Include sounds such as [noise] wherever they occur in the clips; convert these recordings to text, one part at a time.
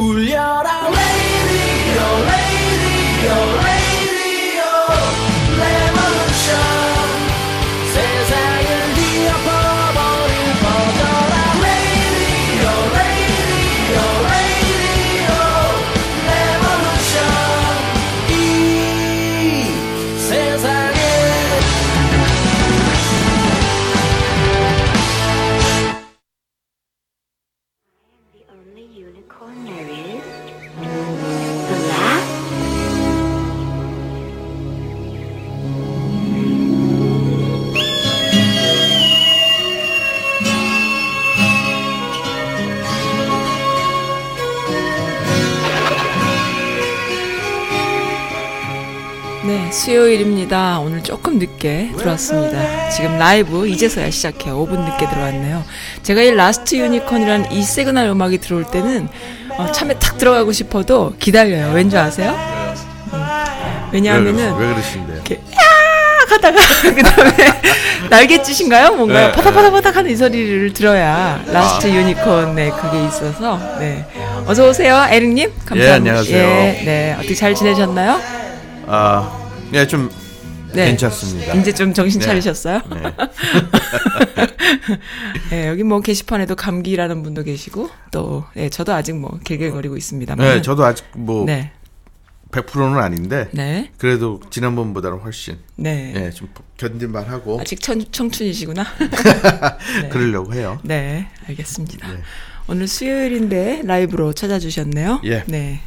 울려라 수요일입니다. 오늘 조금 늦게 들어왔습니다. 지금 라이브 이제서야 시작해요. 5분 늦게 들어왔네요. 제가 이 Last Unicorn이라는 이 시그널 음악이 들어올 때는 어, 참에 탁 들어가고 싶어도 기다려요. 왠지 아세요? 음, 왜냐하면은 왜, 왜 그러신데요? 이렇게 야 하다가 [laughs] 그다음에 날갯짓인가요? 뭔가 네, 파닥파닥파닥 하는 이 소리를 들어야 Last Unicorn에 그게 있어서 네 어서 오세요 에릭님 감사합니다. 예, 안녕하세요. 예, 네 어떻게 잘 지내셨나요? 아, 예, 좀 네. 괜찮습니다. 이제 좀 정신 네. 차리셨어요? 네. [laughs] 네, 여기 뭐 게시판에도 감기라는 분도 계시고 또 네, 저도 아직 뭐 길길거리고 있습니다만. 네, 저도 아직 뭐 네. 100%는 아닌데 네. 그래도 지난번보다는 훨씬 네. 예, 좀 견딜만 하고 아직 청, 청춘이시구나. [laughs] 네. 그러려고 해요. 네, 알겠습니다. 네. 오늘 수요일인데 라이브로 찾아주셨네요. 예. 네.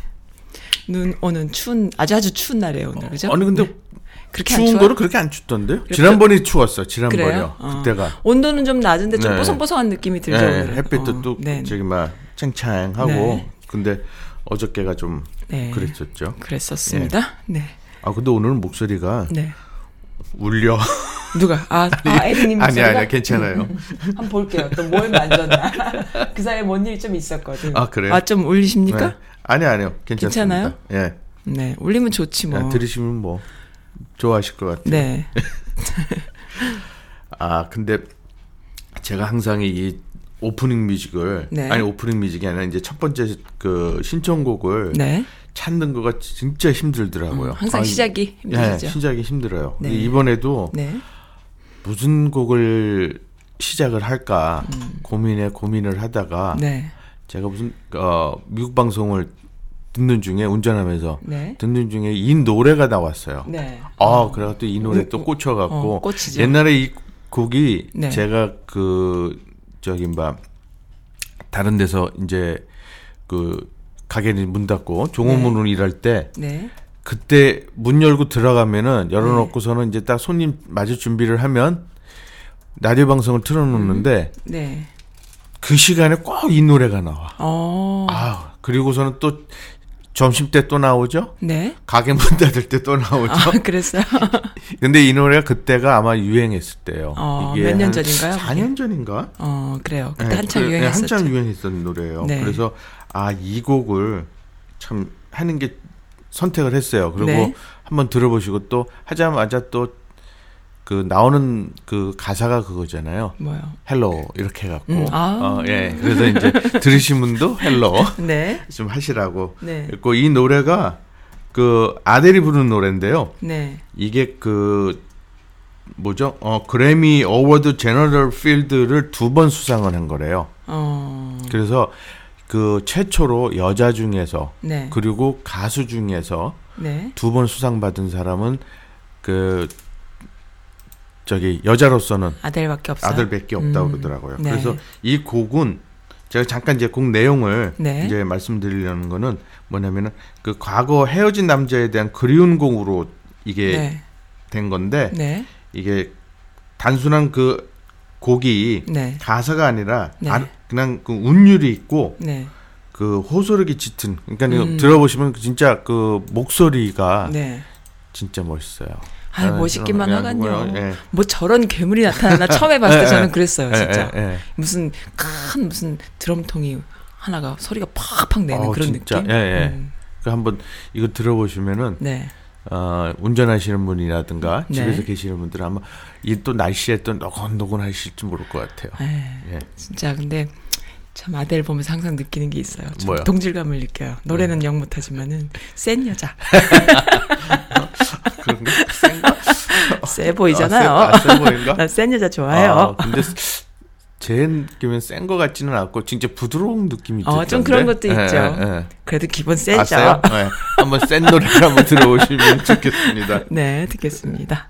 눈 오는 추운 아주 아주 추운 날이에요 오늘 그죠? 아니 근데 네. 그렇게 안 추운? 거는 그렇게 안 춥던데 요? 지난번이 추웠어. 지난번이요. 어. 그때가 온도는 좀 낮은데 좀 네. 뽀송뽀송한 느낌이 들죠. 예, 오늘은. 햇빛도 어, 또 네. 저기 막 챙챙하고 네. 근데 어저께가 좀 네. 그랬었죠. 그랬었습니다. 네. 아 근데 오늘은 목소리가 네. 울려. 누가? 아, [laughs] 아 에리님 아니 목소리가? 아니 괜찮아요. [laughs] 한번 볼게요. 또 뭘 만졌나. [laughs] 그 사이에 뭔 일 좀 있었거든. 아, 그래요? 아, 좀 울리십니까? 네. 아니 아니요. 괜찮습니다. 괜찮아요? 예. 네. 울리면 좋지 뭐. 아, 들으시면 뭐 좋아하실 것 같아요. 네. [laughs] 아 근데 제가 항상 이 오프닝 뮤직을 네. 아니 오프닝 뮤직이 아니라 이제 첫 번째 그 신청곡을 네. 찾는 거가 진짜 힘들더라고요. 음, 항상 아, 시작이 예, 힘드시죠. 시작이 힘들어요. 네. 이번에도 네. 무슨 곡을 시작을 할까 고민에 고민을 하다가 음. 네. 제가 무슨 어 미국 방송을 듣는 중에 운전하면서 네. 듣는 중에 이 노래가 나왔어요. 네. 아, 그래갖고 또 이 노래 또 어, 꽂혀갖고 어. 옛날에 이 곡이 네. 제가 그 저기 뭐 다른 데서 이제 그 가게를 문 닫고 종업문으로 일할 때 네. 그때 문 열고 들어가면은 열어놓고서는 이제 딱 손님 맞을 준비를 하면 라디오 방송을 틀어놓는데 네. 그 시간에 꼭 이 노래가 나와. 어. 아 그리고서는 또 점심 때 또 나오죠. 네. 가게 문 닫을 때 또 나오죠. 아, 그랬어요? [laughs] 근데 이 노래가 그때가 아마 유행했을 때요. 어, 몇년 한 전인가요, 4년 전인가? 어, 그래요. 그때 네, 한참 그, 네, 유행했었죠. 한참 유행했던 노래예요. 네. 그래서 아 이 곡을 참 하는 게 선택을 했어요. 그리고 네. 한번 들어보시고 또 하자마자 또 그 나오는 그 가사가 그거잖아요. 뭐요? hello 이렇게 해갖고 음, 아. 어, 예 그래서 이제 들으신 분도 hello [laughs] 네. 좀 하시라고 네. 그리고 이 노래가 그 아델이 부르는 노래인데요. 네. 이게 그 뭐죠? 어 Grammy Award General Field를 두 번 수상을 한 거래요. 어. 그래서 그 최초로 여자 중에서 네. 그리고 가수 중에서 네. 두번 수상 받은 사람은 그 저기 여자로서는 아들밖에 없어요. 아들밖에 없다고 음. 그러더라고요. 네. 그래서 이 곡은 제가 잠깐 이제 곡 내용을 네. 이제 말씀드리려는 거는 뭐냐면은 그 과거 헤어진 남자에 대한 그리운 곡으로 이게 네. 된 건데 네. 이게 단순한 그 곡이 네. 가사가 아니라 네. 아- 그냥 그 운율이 있고 네. 그 호소력이 짙은 그러니까 음. 들어보시면 진짜 그 목소리가 네. 진짜 멋있어요. 아, 멋있기만 하간요. 예. 뭐 저런 괴물이 나타나나 처음 해봤을 때 예, 저는 예. 그랬어요, 예, 진짜. 무슨 큰 무슨 드럼통이 하나가 소리가 팍팍 내는 어, 그런 진짜. 느낌. 예, 예. 음, 그 한번 이거 들어보시면은 네. 어, 운전하시는 분이라든가 네. 집에서 계시는 분들은 아마 이 또 날씨에 또 노곤노곤하실지 모를 것 같아요. 에이, 예. 진짜 근데 참 아델 보면서 항상 느끼는 게 있어요. 네. 동질감을 느껴요. 노래는 영 못하지만은 센 여자. [laughs] 그런가? 센가? 세 보이잖아요. 아, 세- 아, 세 보인가? [laughs] 난 센 여자 좋아해요. 아, 근데 제 느낌은 센 거 같지는 않고 진짜 부드러운 느낌이 어, 좀? 그런 것도 예, 있죠. 예, 예. 그래도 기본 세죠. 아세요? 네. 한번 센 노래를 한번 들어오시면 좋겠습니다. [laughs] 네, 듣겠습니다.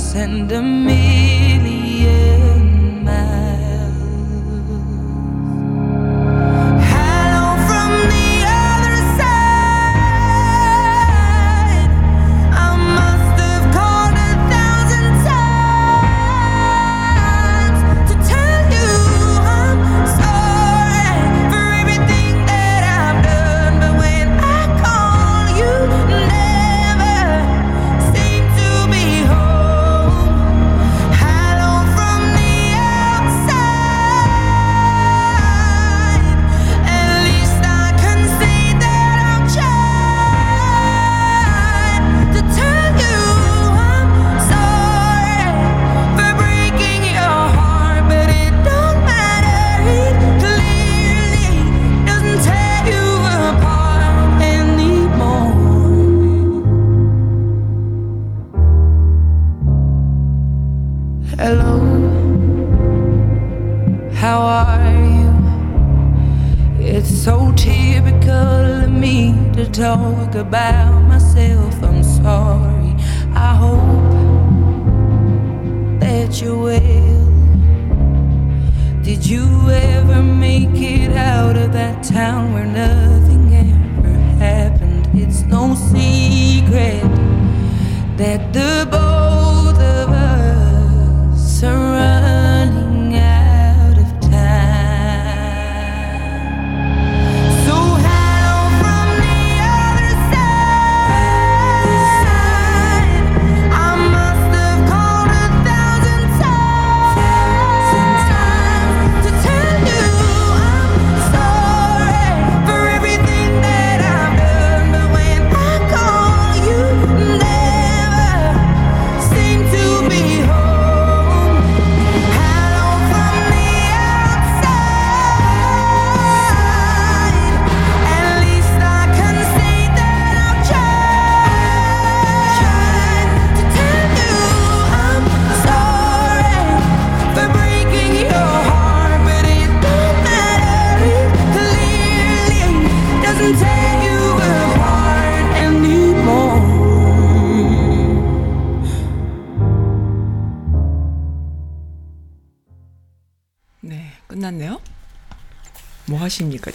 send to me.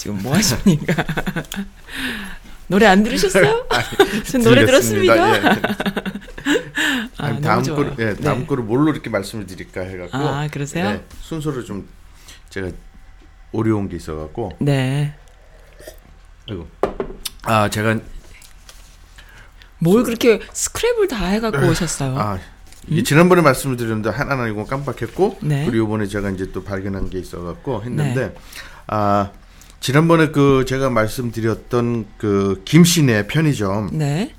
지금? 뭐 하십니까? [laughs] 노래 안 들으셨어요? [laughs] 전 [laughs] 노래 들었습니다. 예. 아, 아니, 너무 다음. 거를 예, 다음 네. 거를 뭘로 이렇게 말씀을 드릴까 해갖고 아, 그러세요? 네, 순서를 좀 제가 어려운 게 있어갖고 네. 아이고. 아 제가 뭘 그렇게 스크랩을 다 해갖고 오셨어요? 아이 지난번에 말씀을 드렸는데 하나는 이거 깜빡했고 네. 그리고 이번에 제가 이제 또 발견한 게 있어갖고 했는데 아 지난번에 그 제가 말씀드렸던 그 김씨네 편의점 네.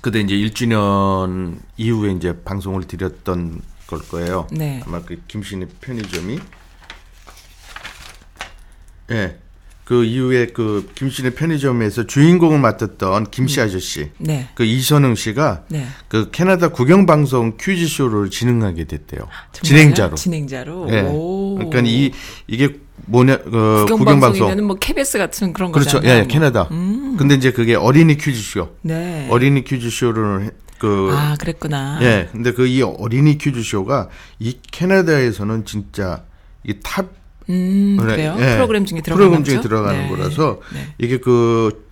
그때 이제 1주년 이후에 이제 방송을 드렸던 걸 거예요. 네. 아마 그 김씨네 편의점이 예. 그 이후에 그 김씨네 편의점에서 주인공을 맡았던 김씨 아저씨 네. 그 이선흥 씨가 네. 그 캐나다 국영 방송 퀴즈 쇼를 진행하게 됐대요. [gasps] 정말요? 진행자로. 진행자로. 예. 오. 그러니까 이 이게 뭐냐 그 방송 국영방송이면 뭐 KBS 같은 그런 그렇죠. 거잖아요. 예, 캐나다. 근데 이제 그게 어린이 퀴즈 쇼. 네. 어린이 퀴즈 쇼를 해- 그 아, 그랬구나. 예. 근데 그 이 어린이 퀴즈 쇼가 이 캐나다에서는 진짜 이 top 음, 그래요? 예, 프로그램 중에 들어가는 프로그램 중에? 들어가는 네. 거라서 네. 이게 그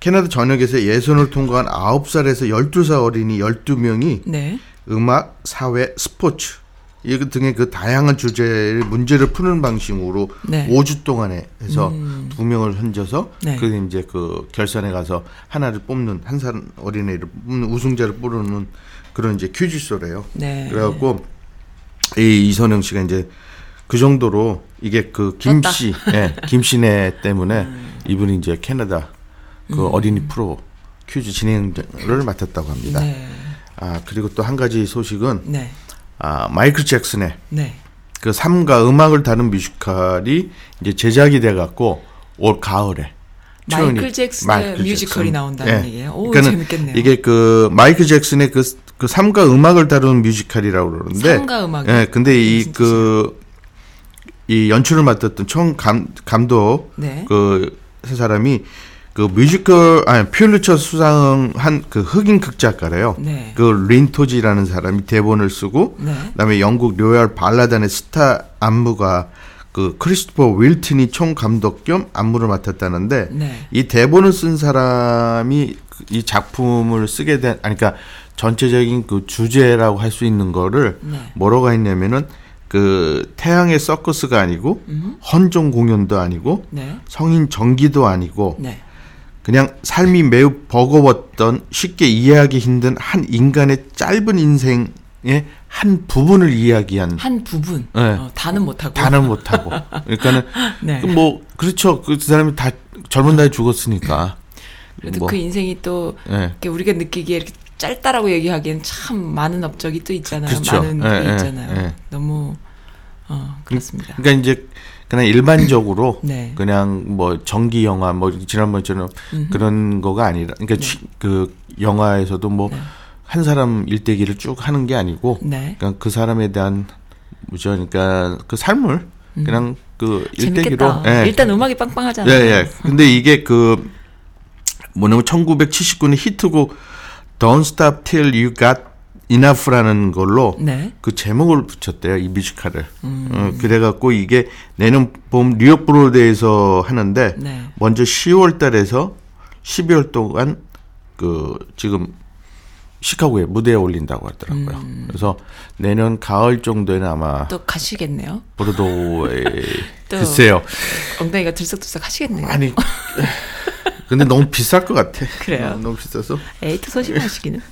캐나다 전역에서 예선을 통과한 9살에서 12살 어린이 12명이 네. 음악, 사회, 스포츠 이 등의 그 다양한 주제의 문제를 푸는 방식으로 네. 5주 동안에 해서 두 명을 흔져서 네. 그 이제 그 결선에 가서 하나를 뽑는 한 살 어린애를 뽑는 우승자를 뽑는 그런 이제 퀴즈쇼래요. 네. 그래갖고 이 이선영 씨가 이제 그 정도로 이게 그 김씨, 예, 김씨네 [laughs] 때문에 음. 이분이 이제 캐나다 그 어린이 프로 퀴즈 진행을 맡았다고 합니다. 네. 아 그리고 또 한 가지 소식은 네. 아 마이클 잭슨의 네. 그 삶과 음악을 다룬 뮤지컬이 이제 제작이 돼 갖고 올 가을에 마이클 잭슨의 마이클 뮤지컬이 잭슨. 나온다는 예. 얘기예요. 오, 그러니까는 재밌겠네요. 이게 그 마이클 잭슨의 그, 그 삶과 음악을 다루는 뮤지컬이라고 그러는데 삶과 음악이 예, 근데 이 무슨 그이 연출을 맡았던 총 감, 감독 네. 그세 사람이 그 뮤지컬 아니 퓰리처 수상한 그 흑인 극작가래요. 네. 그 린 노티지라는 사람이 대본을 쓰고 네. 그다음에 영국 로얄 발레단의 스타 안무가 그 크리스토퍼 휠든이 총 감독 겸 안무를 맡았다는데 네. 이 대본을 쓴 사람이 그이 작품을 쓰게 된 아니 그러니까 전체적인 그 주제라고 할 수 있는 거를 네. 뭐라고 했냐면은 그 태양의 서커스가 아니고 음. 헌정 공연도 아니고 네. 성인전기도 아니고 네. 그냥 삶이 매우 버거웠던 쉽게 이해하기 힘든 한 인간의 짧은 인생의 한 부분을 이야기한 한 부분. 네. 어, 다는 못하고. 다는 못하고 그러니까는 [laughs] 네. 그뭐 그렇죠 그 사람이 다 젊은 나이 죽었으니까 그래도 뭐, 그 인생이 또 예. 이렇게 우리가 느끼기에 이렇게 짧다라고 얘기하기엔 참 많은 업적이 또 있잖아요. 그렇죠. 많은 예, 게 예, 있잖아요. 예. 너무 어, 그렇습니다. 그러니까 이제 그냥 일반적으로 [clears throat] 네. 그냥 뭐 전기 영화 뭐 지난번처럼 그런 거가 아니라 그러니까 취- 그 영화에서도 뭐 한 사람 일대기를 쭉 하는 게 아니고 네. 그러니까 그 사람에 대한 뭐죠 그러니까 그 삶을 그냥 그 일대기로 음. 예. 일단 음악이 빵빵하잖아요. 예, 예. 근데 이게 그 뭐냐면 1979년 히트곡 Don't Stop Till You Got Enough라는 걸로 네. 그 제목을 붙였대요 이 뮤지컬을. 음. 어, 그래갖고 이게 내년 봄 뉴욕 브로드웨이에서 하는데 네. 먼저 10월달에서 12월 동안 그 지금 시카고에 무대에 올린다고 하더라고요. 음. 그래서 내년 가을 정도에는 아마 또 가시겠네요. 브로드웨이 [laughs] 또 글쎄요. 엉덩이가 들썩들썩 하시겠네요. 아니 [laughs] 근데 너무 비쌀 것 같아. 그래요? 어, 너무 비싸서 에이 또 소심하시기는.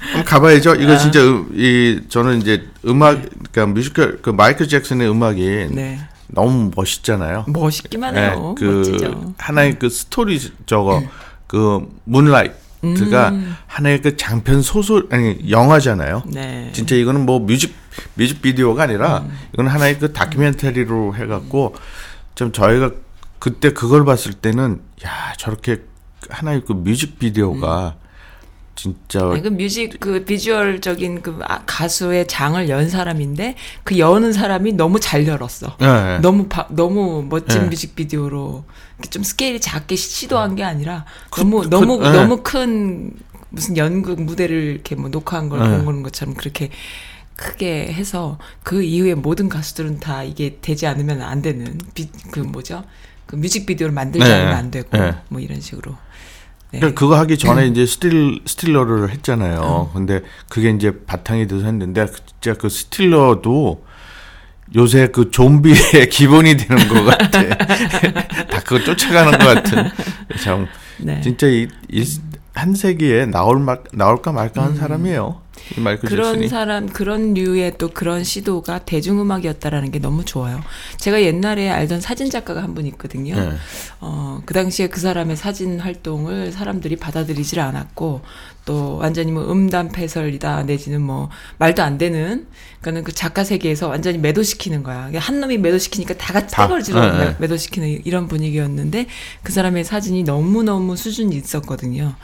한번 가봐야죠. 아. 이거 진짜 음, 이 저는 이제 음악 그러니까 뮤지컬 그 마이클 잭슨의 음악이 네. 너무 멋있잖아요. 멋있기만 네, 해요. 그 멋지죠. 하나의 그 스토리 저거 그 Moonlight가 음. 하나의 그 장편 소설 아니 영화잖아요. 네. 진짜 이거는 뭐 뮤직 뮤직 비디오가 아니라 음. 이건 하나의 그 다큐멘터리로 해갖고 좀 저희가 그때 그걸 봤을 때는 야 저렇게 하나의 그 뮤직 비디오가 진짜 아니, 그 뮤직 그 비주얼적인 그 아- 가수의 장을 연 사람인데 그 여는 사람이 너무 잘 열었어. 예, 예. 너무 바- 너무 멋진 네. 뮤직비디오로 좀 스케일이 작게 시- 시도한 게 아니라 너무 그- 너무 네. 너무 큰 무슨 연극 무대를 이렇게 뭐 녹화한 걸 네. 그런 것처럼 그렇게 크게 해서 그 이후에 모든 가수들은 다 이게 되지 않으면 안 되는 비, 그 뭐죠 그 뮤직비디오를 만들지 네. 않으면 안 되고 네. 뭐 이런 식으로 네. 그러니까 그거 하기 전에 이제 스릴 스릴러를 했잖아요. 근데 그게 이제 바탕이 돼서 했는데 진짜 그 스릴러도 요새 그 좀비의 [laughs] 기본이 되는 것 같아. [laughs] 다 그거 쫓아가는 것 같은. 참 네. 진짜 이, 이 한 세기에 나올 막 나올까 말까 한 사람이에요. 그런 잭슨이. 사람 그런 류의 또 그런 시도가 대중음악이었다라는 게 너무 좋아요. 제가 옛날에 알던 사진 작가가 한 분 있거든요. 네. 어, 그 당시에 그 사람의 사진 활동을 사람들이 받아들이질 않았고 또 완전히 뭐 음담 패설이다 내지는 뭐 말도 안 되는 그러니까는 그 작가 세계에서 완전히 매도시키는 거야. 한 놈이 매도시키니까 다 같이 다. 떼걸지로 네, 네. 매도시키는 이런 분위기였는데 그 사람의 사진이 너무 너무 수준이 있었거든요.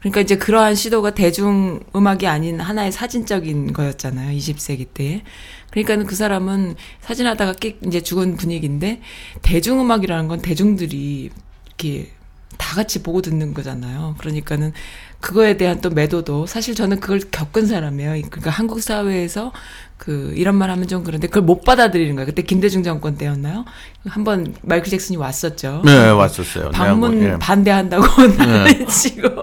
그러니까 이제 그러한 시도가 대중 음악이 아닌 하나의 사진적인 거였잖아요. 20세기 때. 그러니까는 그 사람은 사진하다가 깨 이제 죽은 분위기인데 대중 음악이라는 건 대중들이 이렇게 다 같이 보고 듣는 거잖아요. 그러니까는 그거에 대한 또 매도도 사실 저는 그걸 겪은 사람이에요. 그러니까 한국 사회에서 그 이런 말 하면 좀 그런데 그걸 못 받아들이는 거예요. 그때 김대중 정권 때였나요? 한번 마이클 잭슨이 왔었죠. 네, 왔었어요. 방문 네, 예. 반대한다고 [laughs] 난리치고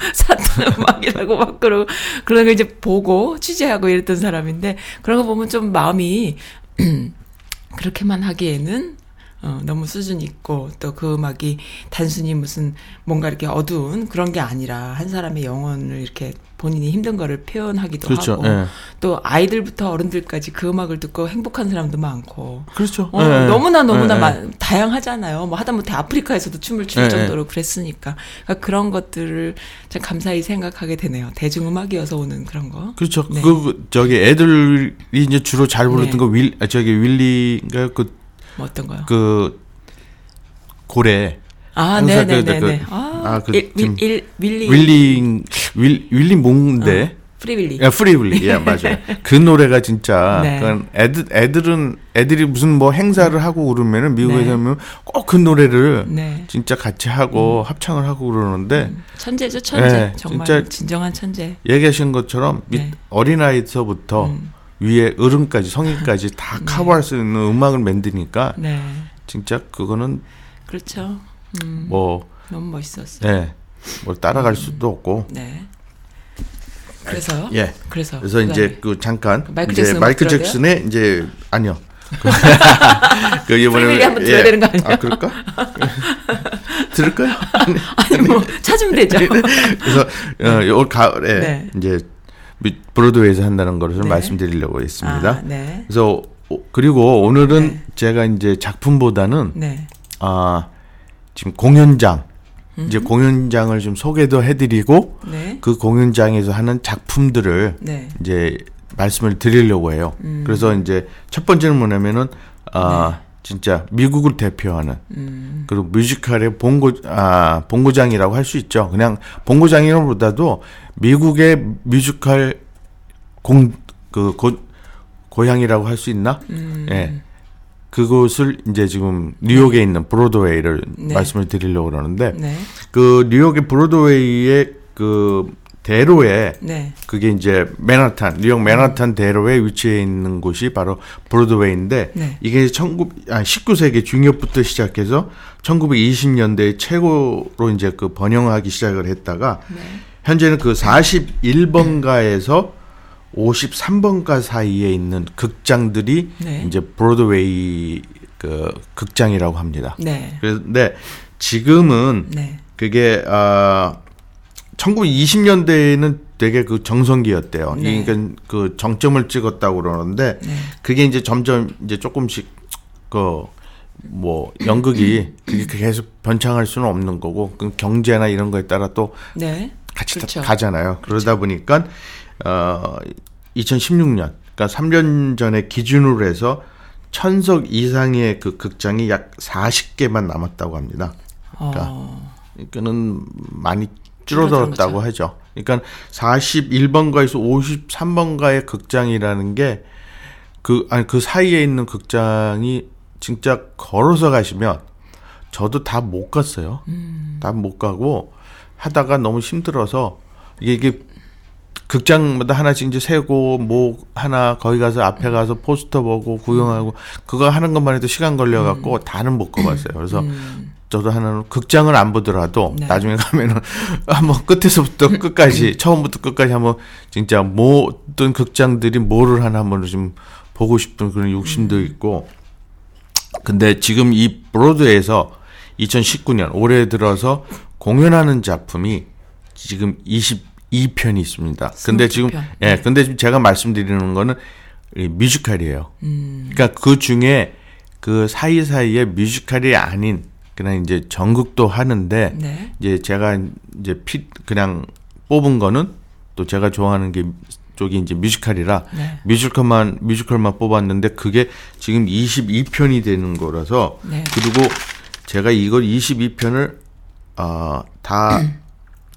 [laughs] 사탄 음악이라고 막 그러고 그런 거 이제 보고 취재하고 이랬던 사람인데 그런 거 보면 좀 마음이 [clears throat] 그렇게만 하기에는 어, 너무 수준 있고 또 그 음악이 단순히 무슨 뭔가 이렇게 어두운 그런 게 아니라 한 사람의 영혼을 이렇게 본인이 힘든 거를 표현하기도 그렇죠. 하고 예. 또 아이들부터 어른들까지 그 음악을 듣고 행복한 사람도 많고 그렇죠. 어, 예, 예. 너무나 너무나 예, 예. 마- 다양하잖아요. 뭐 하다못해 아프리카에서도 춤을 출 예, 예. 정도로 그랬으니까 그러니까 그런 것들을 참 감사히 생각하게 되네요. 대중음악이어서 오는 그런 거. 그렇죠. 네. 그 저기 애들이 이제 주로 잘 부르던 네. 거 윌, 아, 저기 윌리가 그, 뭐 어떤 거요? 그 고래 아, 항상 그- 네네 네네. 그- 아, 아, 그 일, 지금 윌, 윌리. 윌리 윌 윌리 뭔데 Free Willy. 야, Free Willy. 예, [laughs] 맞아요. 그 노래가 진짜 네. 그건 애들 애들은 애들이 무슨 뭐 행사를 하고 그러면은 미국에서 네. 하면 꼭그 노래를 네. 진짜 같이 하고 합창을 하고 그러는데 천재죠, 천재. 네, 정말 진짜- 진정한 천재. 얘기하신 것처럼 밑 네. 어린아이서부터 음. 위에 어른까지 성인까지 다 [laughs] 커버할 수 있는 음악을 만드니까 네. 진짜 그거는 그렇죠. 음, 뭐 너무 멋있었어요. 예. 뭐 따라갈 수도 없고. 네. 그래서 예. 그래서 그래서 그다음에 이제 그 잠깐 마이클 이제 마이클 들어야 잭슨의 이제 아니요. [laughs] 그 이번에 한번 들어야 되는 거 아니에요? 아, 그럴까? [laughs] 들을까요? 아니 뭐 찾으면 되죠. 그래서 어, 올 가을에 네. 이제 미- 브로드웨이에서 한다는 것을 네. 말씀드리려고 했습니다. 아, 네. 그래서 오- 그리고 오늘은 네. 제가 이제 작품보다는 네. 아 지금 공연장 이제 공연장을 좀 소개도 해드리고 네. 그 공연장에서 하는 작품들을 네. 이제 말씀을 드리려고 해요. 음. 그래서 이제 첫 번째는 뭐냐면은 아 진짜 미국을 대표하는 네. 음. 그리고 뮤지컬의 본고 아 본고장이라고 할 수 있죠. 그냥 본고장이라보다도 미국의 뮤지컬 공그 고향이라고 할 수 있나? 음. 예. 그곳을 이제 지금 뉴욕에 있는 브로드웨이를 네. 말씀을 드리려고 그러는데 네. 그 뉴욕의 브로드웨이의 그 대로에 네. 그게 이제 맨하탄, 뉴욕 맨하탄 대로에 위치해 있는 곳이 바로 브로드웨이인데 네. 이게 19, 아, 19세기 중엽부터 시작해서 1920년대 최고로 이제 그 번영하기 시작을 했다가 네. 현재는 그 41번가에서 53번가 사이에 있는 극장들이 네. 이제 브로드웨이 그 극장이라고 합니다. 네. 그런데 지금은 네. 그게 아 1920년대에는 되게 그 정성기였대요. 네. 그러니까 그 정점을 찍었다고 그러는데 네. 그게 이제 점점 이제 조금씩 그 뭐 연극이 그게 계속 변창할 수는 없는 거고 그 경제나 이런 거에 따라 또 네. 같이 다 그렇죠. 가잖아요. 그러다 보니까 어 2016년 그러니까 3년 전에 기준으로 해서 천석 이상의 그 극장이 약 40개만 남았다고 합니다. 어. 그러니까는 많이 줄어들었다고. 하죠. 그러니까 41번가에서 53번가의 극장이라는 게 그 아니 그 사이에 있는 극장이 진짜 걸어서 가시면 저도 다 못 갔어요. 다못 가고 하다가 너무 힘들어서 이게 이게 극장마다 하나씩 이제 세고 뭐 하나 거기 가서 앞에 가서 포스터 보고 구경하고 그거 하는 것만 해도 시간 걸려 갖고 다는 못 가봤어요. 그래서 저도 하나는 극장을 안 보더라도 네. 나중에 가면은 [laughs] 한번 끝에서부터 끝까지 처음부터 끝까지 한번 진짜 모든 극장들이 뭐를 하나 한번 좀 보고 싶은 그런 욕심도 있고 근데 지금 이 브로드에서 2019년 올해 들어서 공연하는 작품이 지금 22편이 있습니다. 근데 지금 22편. 예, 근데 지금 제가 말씀드리는 거는 이 뮤지컬이에요. 음. 그러니까 그 중에 그 사이사이에 뮤지컬이 아닌 그냥 이제 연극도 하는데 네. 이제 제가 이제 피 그냥 뽑은 거는 또 제가 좋아하는 게 쪽이 이제 뮤지컬이라 네. 뮤지컬만 뮤지컬만 뽑았는데 그게 지금 22편이 되는 거라서 네. 그리고 제가 이걸 22편을 아, 다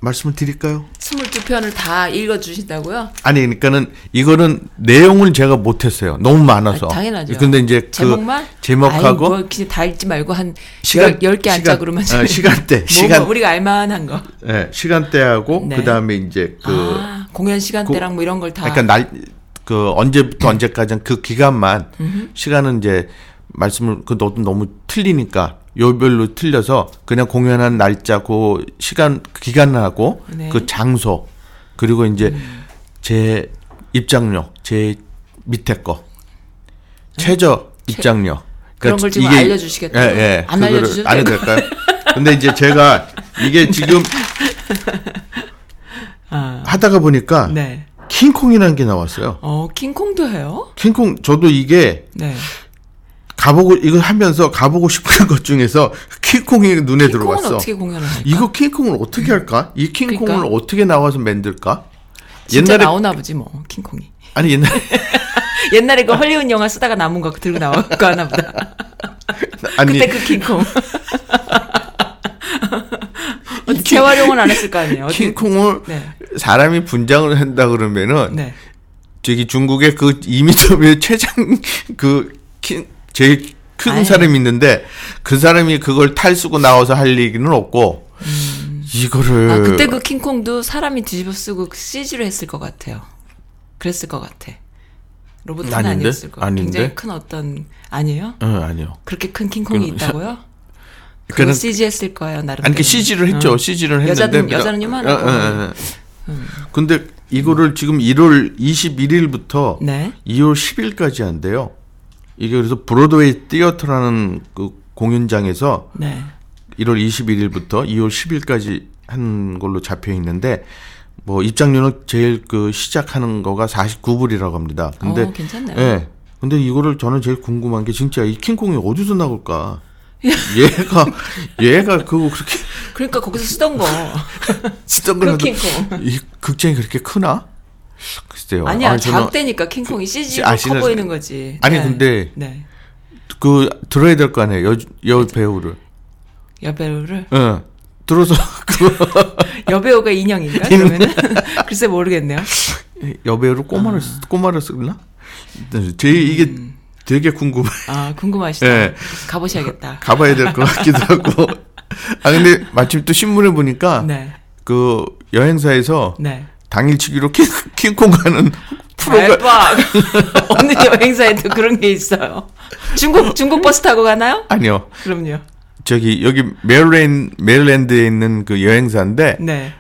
말씀을 드릴까요? 22편을 다 읽어 주신다고요? 아니 그러니까는 이거는 내용을 제가 못했어요. 너무 많아서. 아, 당연하죠. 근데 이제 그 제목만 제목하고 아이, 뭐 그냥 다 읽지 말고 한 시간- 10개 시간- 안짝으로만 어, 시간대, 뭐, 시간- 뭐 우리가 알만한 거. 예, 시간대하고 네. 그 다음에 이제 그 아, 공연 시간대랑 뭐 이런 걸 다. 그러니까 날 그 언제부터 언제까지 그 기간만 시간은 이제 말씀을 그 너도 너무 틀리니까 요별로 틀려서 그냥 공연한 날짜 그 시간 그 기간하고 네. 그 장소 그리고 이제 제 입장료 제 밑에 거 최저 입장료 그런 걸 지금 알려주시겠다고요? 예, 예. 안 알려주셔도 안 해도 될까요? 근데 이제 제가 이게 지금 아, 하다가 보니까 네. 킹콩이라는 게 나왔어요. 어, 킹콩도 해요? 킹콩 저도 이게 네. 가보고 이거 하면서 가보고 싶은 [laughs] 것 중에서 킹콩이 눈에 들어갔어. 어떻게 공연을 할까? 이거 킹콩을 어떻게 할까? 이 킹콩을 그러니까. 어떻게 나와서 만들까? 진짜 옛날에 나오나 보지 뭐 킹콩이. 아니 옛날에 [laughs] [laughs] 옛날에 그 헐리우드 영화 쓰다가 남은 거 들고 나올거 하나 보다. 아니 그때 그 킹콩. 재활용은 안 했을 거 아니에요. 킹콩을 네. 사람이 분장을 한다 그러면은 네. 저기 중국의 그 2m 최장 그 킹, 제일 큰 아유. 사람이 있는데 그 사람이 그걸 탈 쓰고 나와서 할 얘기는 없고 이거를 아, 그때 그 킹콩도 사람이 뒤집어 쓰고 CG로 했을 것 같아요. 그랬을 것 같아. 로봇은 아닌데? 아니었을 거. 아닌데? 굉장히 큰 어떤 아니에요? 어, 아니요. 그렇게 큰 킹콩이 그건- 있다고요? [laughs] 그는- CG 했을 거예요, 나름. 아니 그 CG를 했죠. CG를 했는데 여자는 여자는. 어, 어, 어. 근데 이거를 지금 1월 21일부터 네. 2월 10일까지 한대요. 이게 그래서 브로드웨이 티어터라는 그 공연장에서 네. 1월 21일부터 2월 10일까지 한 걸로 잡혀 있는데 뭐 입장료는 제일 그 시작하는 거가 49불이라고 합니다. 근데 어, 괜찮네요. 예. 근데 이거를 저는 제일 궁금한 게 진짜 이 킹콩이 어디서 나올까? [laughs] 얘가 얘가 그거 그렇게 그러니까 거기서 쓰던 거. [laughs] 쓰던 그 거라도 킹콩. 이 극장이 그렇게 크나? 글쎄요. 아니야, 아니, 자극되니까 킹콩이 CG로 아, 커 보이는 거지. 아니, 네. 근데- 네. 그 들어야 될 거 아니에요. 여, 여 배우를. 여 배우를 응. 들어서 [laughs] 그 여배우가 인형인가? 그러면은 [laughs] 글쎄 모르겠네요. 여배우를 꼬마를 쓰- 꼬마를 쓰나? 제 이게 되게 궁금해. 아 궁금하시다. 예. 가보셔야겠다. 가봐야 될 것 같기도 하고. [laughs] 아 근데 마침 또 신문에 보니까 네, 그 여행사에서 네. 당일치기로 킹, 킹콩 가는 프로가. 어느 여행사에도 그런 게 있어요. 중국 중국 버스 타고 가나요? 아니요. 그럼요. 저기 여기 메릴랜 메릴랜드에 있는 그 여행사인데 네.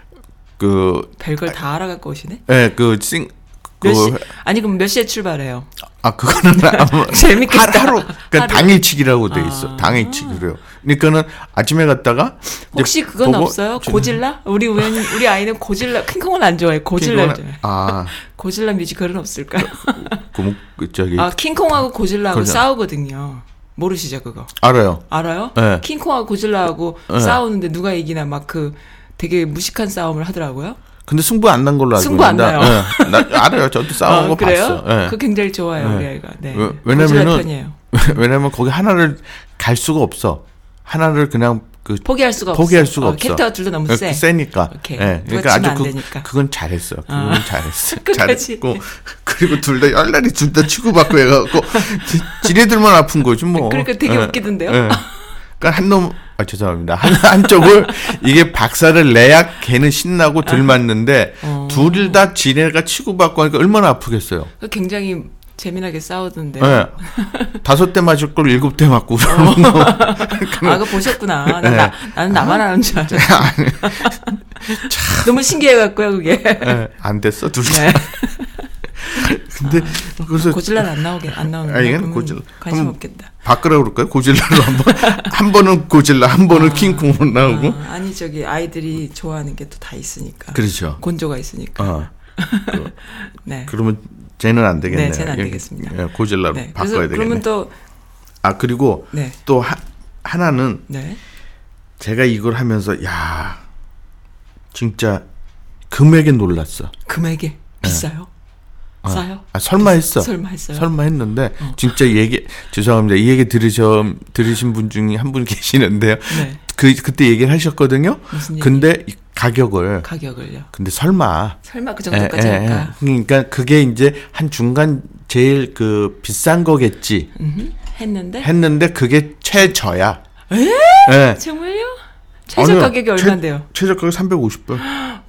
그 별걸 다 알아갖고 오시네. 예, 그싱 몇 시? 그, 아니 그럼 몇 시에 출발해요? 아, 그거는 아마. [laughs] 재밌겠다. 하루, 그러니까 하루. 당일치기라고 돼 있어. 아. 당일치기래요. 그러니까는 아침에 갔다가. 혹시 그건 보고 없어요? 저- 고질라? 우리 우연 우리 아이는 고질라 킹콩은 안 좋아해. 고질라 좋아해. 아, [laughs] 고질라 뮤지컬은 없을까요? 그, 뭐, 그 저기. 아 킹콩하고 고질라하고 그죠. 싸우거든요. 모르시죠 그거? 알아요. 알아요? 네. 킹콩하고 고질라하고 네. 싸우는데 누가 이기나 막 그 되게 무식한 싸움을 하더라고요. 근데 승부 안 난 걸로 알고 승부 안 있는데. 나요. 예. 나 알아요. 저도 싸우는 아, 거 그래요? 봤어. 예. 그 굉장히 좋아요 네. 우리 아이가. 네. 왜- 편이에요. [laughs] 왜냐면 거기 하나를 갈 수가 없어. 하나를 그냥 그 포기할 수가 없어. 포기할 수가 없어. 캐릭터가 둘다 너무 그 세. 세니까. 오케이. 예. 누가 그러니까 아주 안 그, 되니까. 그건 잘했어. 그건 아. 잘했어. [laughs] 잘했고 그리고 둘 다 열날이 둘 다 치고받고 해갖고 [laughs] 지- 지네들만 아픈 거지 뭐. 그러니까 되게 예. 웃기던데요? 예. 그러니까 한 놈, 아 죄송합니다. 한 [laughs] 한쪽을 이게 박사를 내야 걔는 신나고 들 맞는데 어. 둘 다 지네가 치고받고 하니까 얼마나 아프겠어요. 그 굉장히 재미나게 싸우던데. 예. 다섯 대 맞을 걸 일곱 대 맞고. [laughs] 아, 그거 보셨구나. 난 네. 나, 나는 나만 아는 줄 알았어. [laughs] 너무 신기해갖고요, 그게. 예, 안 됐어 둘 다. 네. 근데 그래서 고질라는 안 나오게, 안 나오는 아, 이건 고질라. 관심 없겠다. 바꾸라 그럴까요? 고질라로 한 번 [laughs] 한 번은 고질라, 한 번은 킹콩으로 나오고. 아, 아니, 저기, 아이들이 좋아하는 게 또 다 있으니까. 그렇죠. 곤조가 있으니까. 어. [laughs] 네. 그러면 쟤는 안 되겠네요. 네, 쟤는 안 예, 되겠습니다. 예, 고질라로 네. 바꿔야 되겠네. 그러면 또, 아 그리고 네. 또 하, 하나는 네. 제가 이걸 하면서 야 진짜 금액에 놀랐어. 금액이 비싸요? 어. 싸요? 아, 설마 했어. 설마 했어요? 설마 했는데 진짜 이 얘기 죄송합니다. 이 얘기 들으셔 들으신 분 중에 한 분 [laughs] 계시는데요. 네. 그 그때 얘기를 하셨거든요. 무슨 얘기? 근데 이- 가격을 가격을요. 근데 설마 설마 그 예, 정도까지 예, 할까? 예. 그러니까 그게 이제 한 중간 제일 그 비싼 거겠지 했는데 했는데 그게 최저야. 에? 예. 정말요? 최저 아니요. 가격이 얼마인데요? 최, 최저 가격 350불.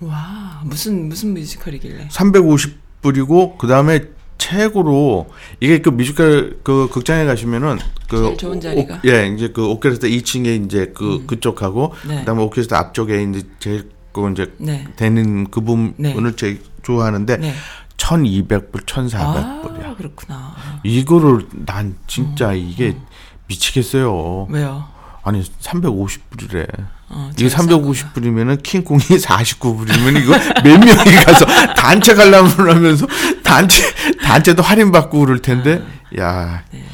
와 무슨 무슨 뮤지컬이길래? 350 불이고 그 다음에 최고로 이게 그 뮤지컬 그 극장에 가시면은 그 제일 좋은 자리가? 오- 예 이제 그 오케스트라 2층에 이제 그 그쪽하고 네. 그다음에 오케스트라 앞쪽에 이제 제일 그 이제 네. 되는 그 부분을 네. 제일 좋아하는데 네. 1200불 1400불이야. 아 그렇구나. 이거를 난 진짜 음. 이게 미치겠어요. 왜요? 아니 350불이래. 어, 거가. 350불이면은 킹콩이 [laughs] 49불이면 이거 몇 명이 가서 [laughs] 단체 가려면 하면서 단체 단체도 할인 받고 그럴 텐데 아, 야 네.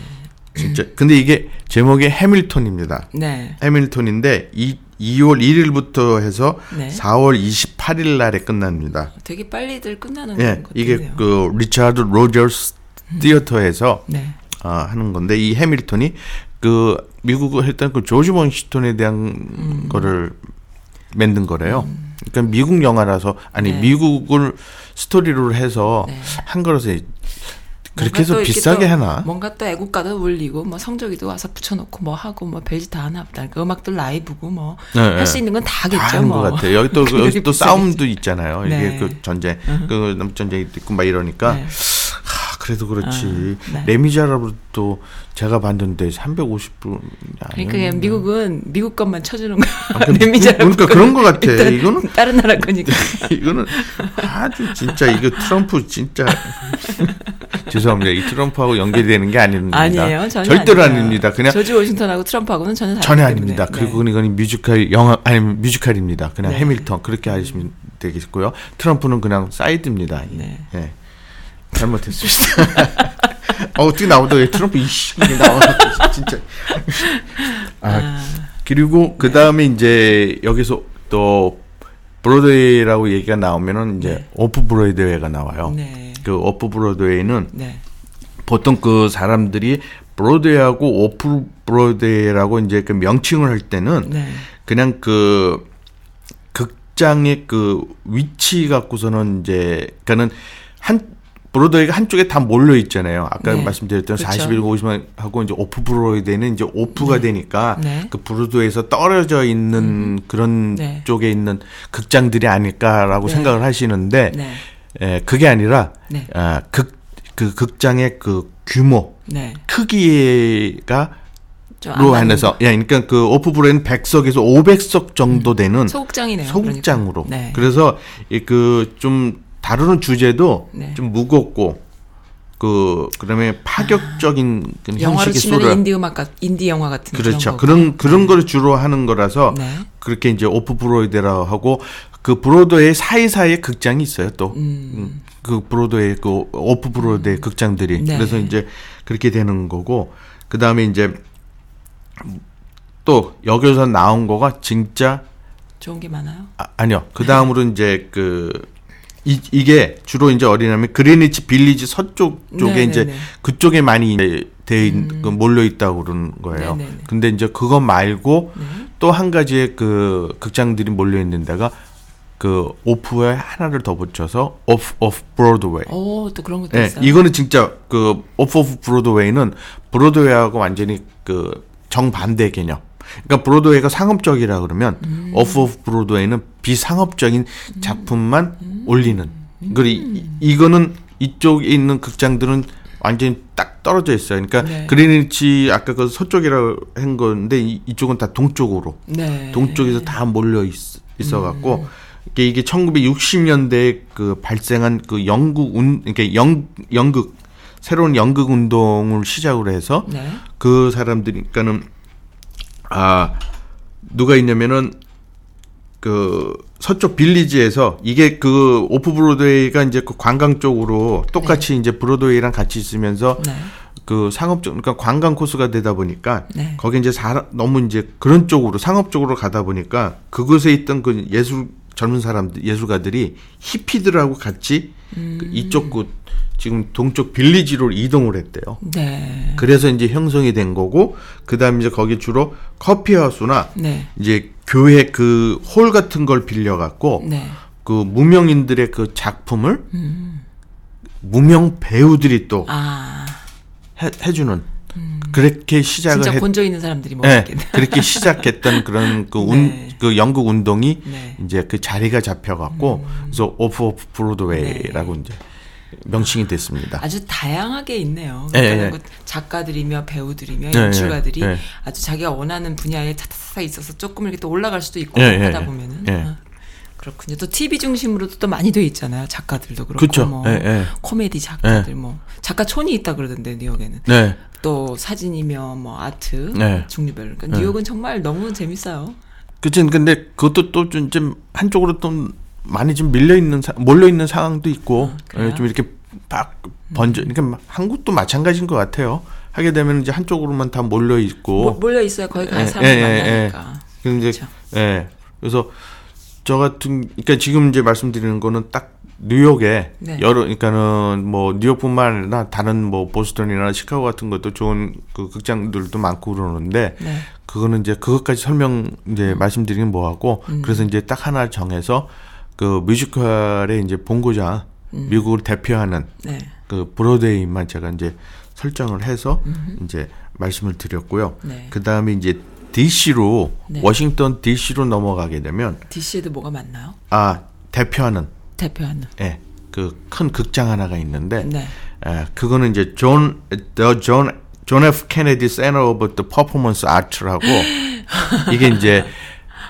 진짜 근데 이게 제목이 해밀턴입니다. 네. 해밀턴인데 이 2월 1일부터 해서 네. 4월 28일 날에 끝납니다. 되게 빨리들 끝나는 예, 것 이게 같네요. 그 리차드 로저스 Theater에서 네. 아, 하는 건데 이 해밀턴이 그 미국을 했던 그 조지 워싱턴에 대한 음. 거를 만든 거래요. 그러니까 미국 영화라서 아니 네. 미국을 스토리로 해서 네. 한 거라서 그렇게 해서 비싸게 또 하나? 뭔가 또 애국가도 울리고 뭐 성조기도 와서 붙여놓고 뭐 하고 뭐 별짓 다 하나 보다. 그 음악도 라이브고 뭐할 네, 수 네. 있는 건다 하겠죠. 다 하는 뭐. 것 같아요. 여기 또 [laughs] 여기 또 비싸겠지. 싸움도 있잖아요. 이게 네. 그 전쟁, 그 남북전쟁이 있고 막 이러니까 네. 하, 그래도 그렇지. 아, 네. 레미제라블도 제가 봤는데 350불. 그러니까 미국은 미국 것만 쳐주는 거야. 그러니까 [laughs] 레미제라블 그러니까 그런 것 같아. 이거는 다른 나라 거니까. [laughs] 이거는 아주 진짜 이거 트럼프 진짜 [laughs] 죄송합니다. 이 트럼프하고 연결되는 게 아닙니다. 아니에요. 전혀 절대로 아니에요. 아닙니다. 그냥 조지 워싱턴하고 트럼프하고는 전혀 전혀. 아닙니다. 네. 그리고 이건 뮤지컬 영화 아니 뮤지컬입니다. 그냥 네. 해밀턴 그렇게 하시면 되겠고요. 트럼프는 그냥 사이드입니다. 네. 예. 잘못했습니다. [laughs] 어, 어떻게 나오다 왜 트럼프 이씨 이게 나와 진짜. [laughs] 아, 그리고 그 다음에 이제 여기서 또 브로드웨이라고 얘기가 나오면은 이제 네. 오프 브로드웨이가 나와요. 네. 그 오프 브로드웨이는 네. 보통 그 사람들이 브로드웨이하고 오프 브로드웨이라고 이제 그 명칭을 할 때는 네. 그냥 그 극장의 그 위치 갖고서는 이제 그러니까는 한 브로드웨이가 한쪽에 다 몰려 있잖아요. 아까 네. 말씀드렸던 그렇죠. 41, 50만 하고 이제 오프 브로드웨이는 이제 오프가 되니까 네. 그 브로드웨이에서 떨어져 있는 그런 네. 쪽에 있는 극장들이 아닐까라고 네. 생각을 하시는데 네. 에, 그게 아니라 네. 아, 극, 그 극장의 그 규모, 네. 크기가 좀로안 한해서 예, 그러니까 그 오프 브로드웨이는 100석에서 500석 정도 되는 소극장이네요. 소극장으로. 그러니까. 네. 그래서 그좀 다루는 주제도 네. 좀 무겁고 그 그다음에 파격적인 그 아, 형식의 치면 소를 인디 음악 같 인디 영화 같은 그렇죠. 그런 그런 그런 거를 주로 하는 거라서 네. 그렇게 이제 오프 브로드웨이라고 하고 그 브로드웨이 사이사이에 극장이 있어요. 또. 음. 음, 그 브로드웨이 그 오프 브로드웨이 극장들이 네. 그래서 이제 그렇게 되는 거고 그 다음에 이제 또 여기서 나온 거가 진짜 좋은 게 많아요. 아, 아니요. 그 다음으로 이제 그 이, 이게 주로 이제 어디냐면 그리니치 빌리지 서쪽 쪽에 네, 이제 네, 네. 그쪽에 많이 돼 있, 그 몰려 있다고 그러는 거예요. 네, 네, 네. 근데 이제 그거 말고 또한 가지의 그 극장들이 몰려 있는 데가 그 오프에 하나를 더 붙여서 오프 오프 브로드웨이. 오, 또 그런 것도 예, 있어요. 이거는 진짜 그 오프 오프 브로드웨이는 브로드웨이하고 완전히 그 정반대 개념. 그러니까 브로드웨이가 상업적이라 그러면 음. 오프 오프 브로드웨이는 비상업적인 작품만 음. 올리는. 그리고 이, 이거는 이쪽에 있는 극장들은 완전히 딱 떨어져 있어요. 그러니까 네. 그리니치 아까 그 서쪽이라고 한 건데 이, 이쪽은 다 동쪽으로 네. 동쪽에서 다 몰려 있, 어 갖고 음. 이게 이게 1960년대에 그 발생한 그 영국 운 그러니까 영 연극 새로운 연극 운동을 시작으로 해서 네. 그 사람들이 그러니까는 아 누가 있냐면은 그 서쪽 빌리지에서 이게 그 오프 브로드웨이가 이제 그 관광 쪽으로 똑같이 이제 브로드웨이랑 같이 있으면서 네. 그 상업적 그러니까 관광 코스가 되다 보니까 네. 거기 이제 사람 너무 이제 그런 쪽으로 상업 쪽으로 가다 보니까 그곳에 있던 그 예술 젊은 사람들 예술가들이 히피들하고 같이 그 이쪽 그 지금 동쪽 빌리지로 이동을 했대요. 네. 그래서 이제 형성이 된 거고 그다음에 이제 거기 주로 커피 하우스나 네. 이제 교회 그 홀 같은 걸 빌려 갖고 네. 그 무명인들의 그 작품을 무명 배우들이 또 아, 해, 해주는 그렇게 시작을 진짜 했. 본적 있는 사람들이 네, 먹었겠네. [laughs] 그렇게 시작했던 그런 그, 운, 네. 그 연극 운동이 네. 이제 그 자리가 잡혀갖고 그래서 오프 오프 브로드웨이라고 이제 명칭이 됐습니다. 아주 다양하게 있네요. 예, 그러니까 예. 그 작가들이며 배우들이며 예, 연출가들이. 아주 자기가 원하는 분야에 차차차 있어서 조금 이렇게 또 올라갈 수도 있고 하다 예. 보면은 예. 아, 그렇군요. 또 TV 중심으로도 또 많이 돼 있잖아요. 작가들도 그렇고 그쵸. 뭐. 코미디 작가들 뭐 작가 촌이 있다 그러던데 뉴욕에는 네, 또 사진이며 뭐 아트 네. 종류별로 그러니까 뉴욕은 정말 너무 재밌어요. 그치. 근데 그것도 또좀좀 한쪽으로 좀 많이 좀 밀려 있는 몰려 있는 상황도 있고 아? 예, 좀 이렇게 막 번져. 그러니까 한국도 마찬가지인 것 같아요. 하게 되면 이제 한쪽으로만 다 몰려 있고. 모- 몰려 있어야 거기 가는 예, 사람들 예, 예, 만나니까. 근데 그쵸. 예. 그래서 저 같은 그러니까 지금 이제 말씀드리는 거는 딱 뉴욕에 네. 여러 그러니까는 뭐 뉴욕뿐만 아니라 다른 뭐 보스턴이나 시카고 같은 것도 좋은 그 극장들도 많고 그러는데 네. 그거는 이제 그것까지 설명 이제 말씀드리긴 뭐하고 음. 그래서 이제 딱 하나 정해서 그 뮤지컬의 이제 본고장 음. 미국을 대표하는 네. 그 브로드웨이만 제가 이제 설정을 해서 이제 말씀을 드렸고요. 네. 그 다음에 이제 DC로 네. 워싱턴 DC로 넘어가게 되면 DC에도 뭐가 많나요? 아 대표하는 대표하는. 예, 그 큰 극장 하나가 있는데 네. 에, 그거는 이제 존, John, John F. Kennedy Center of the Performance Arts라고 [gasps] 이게 이제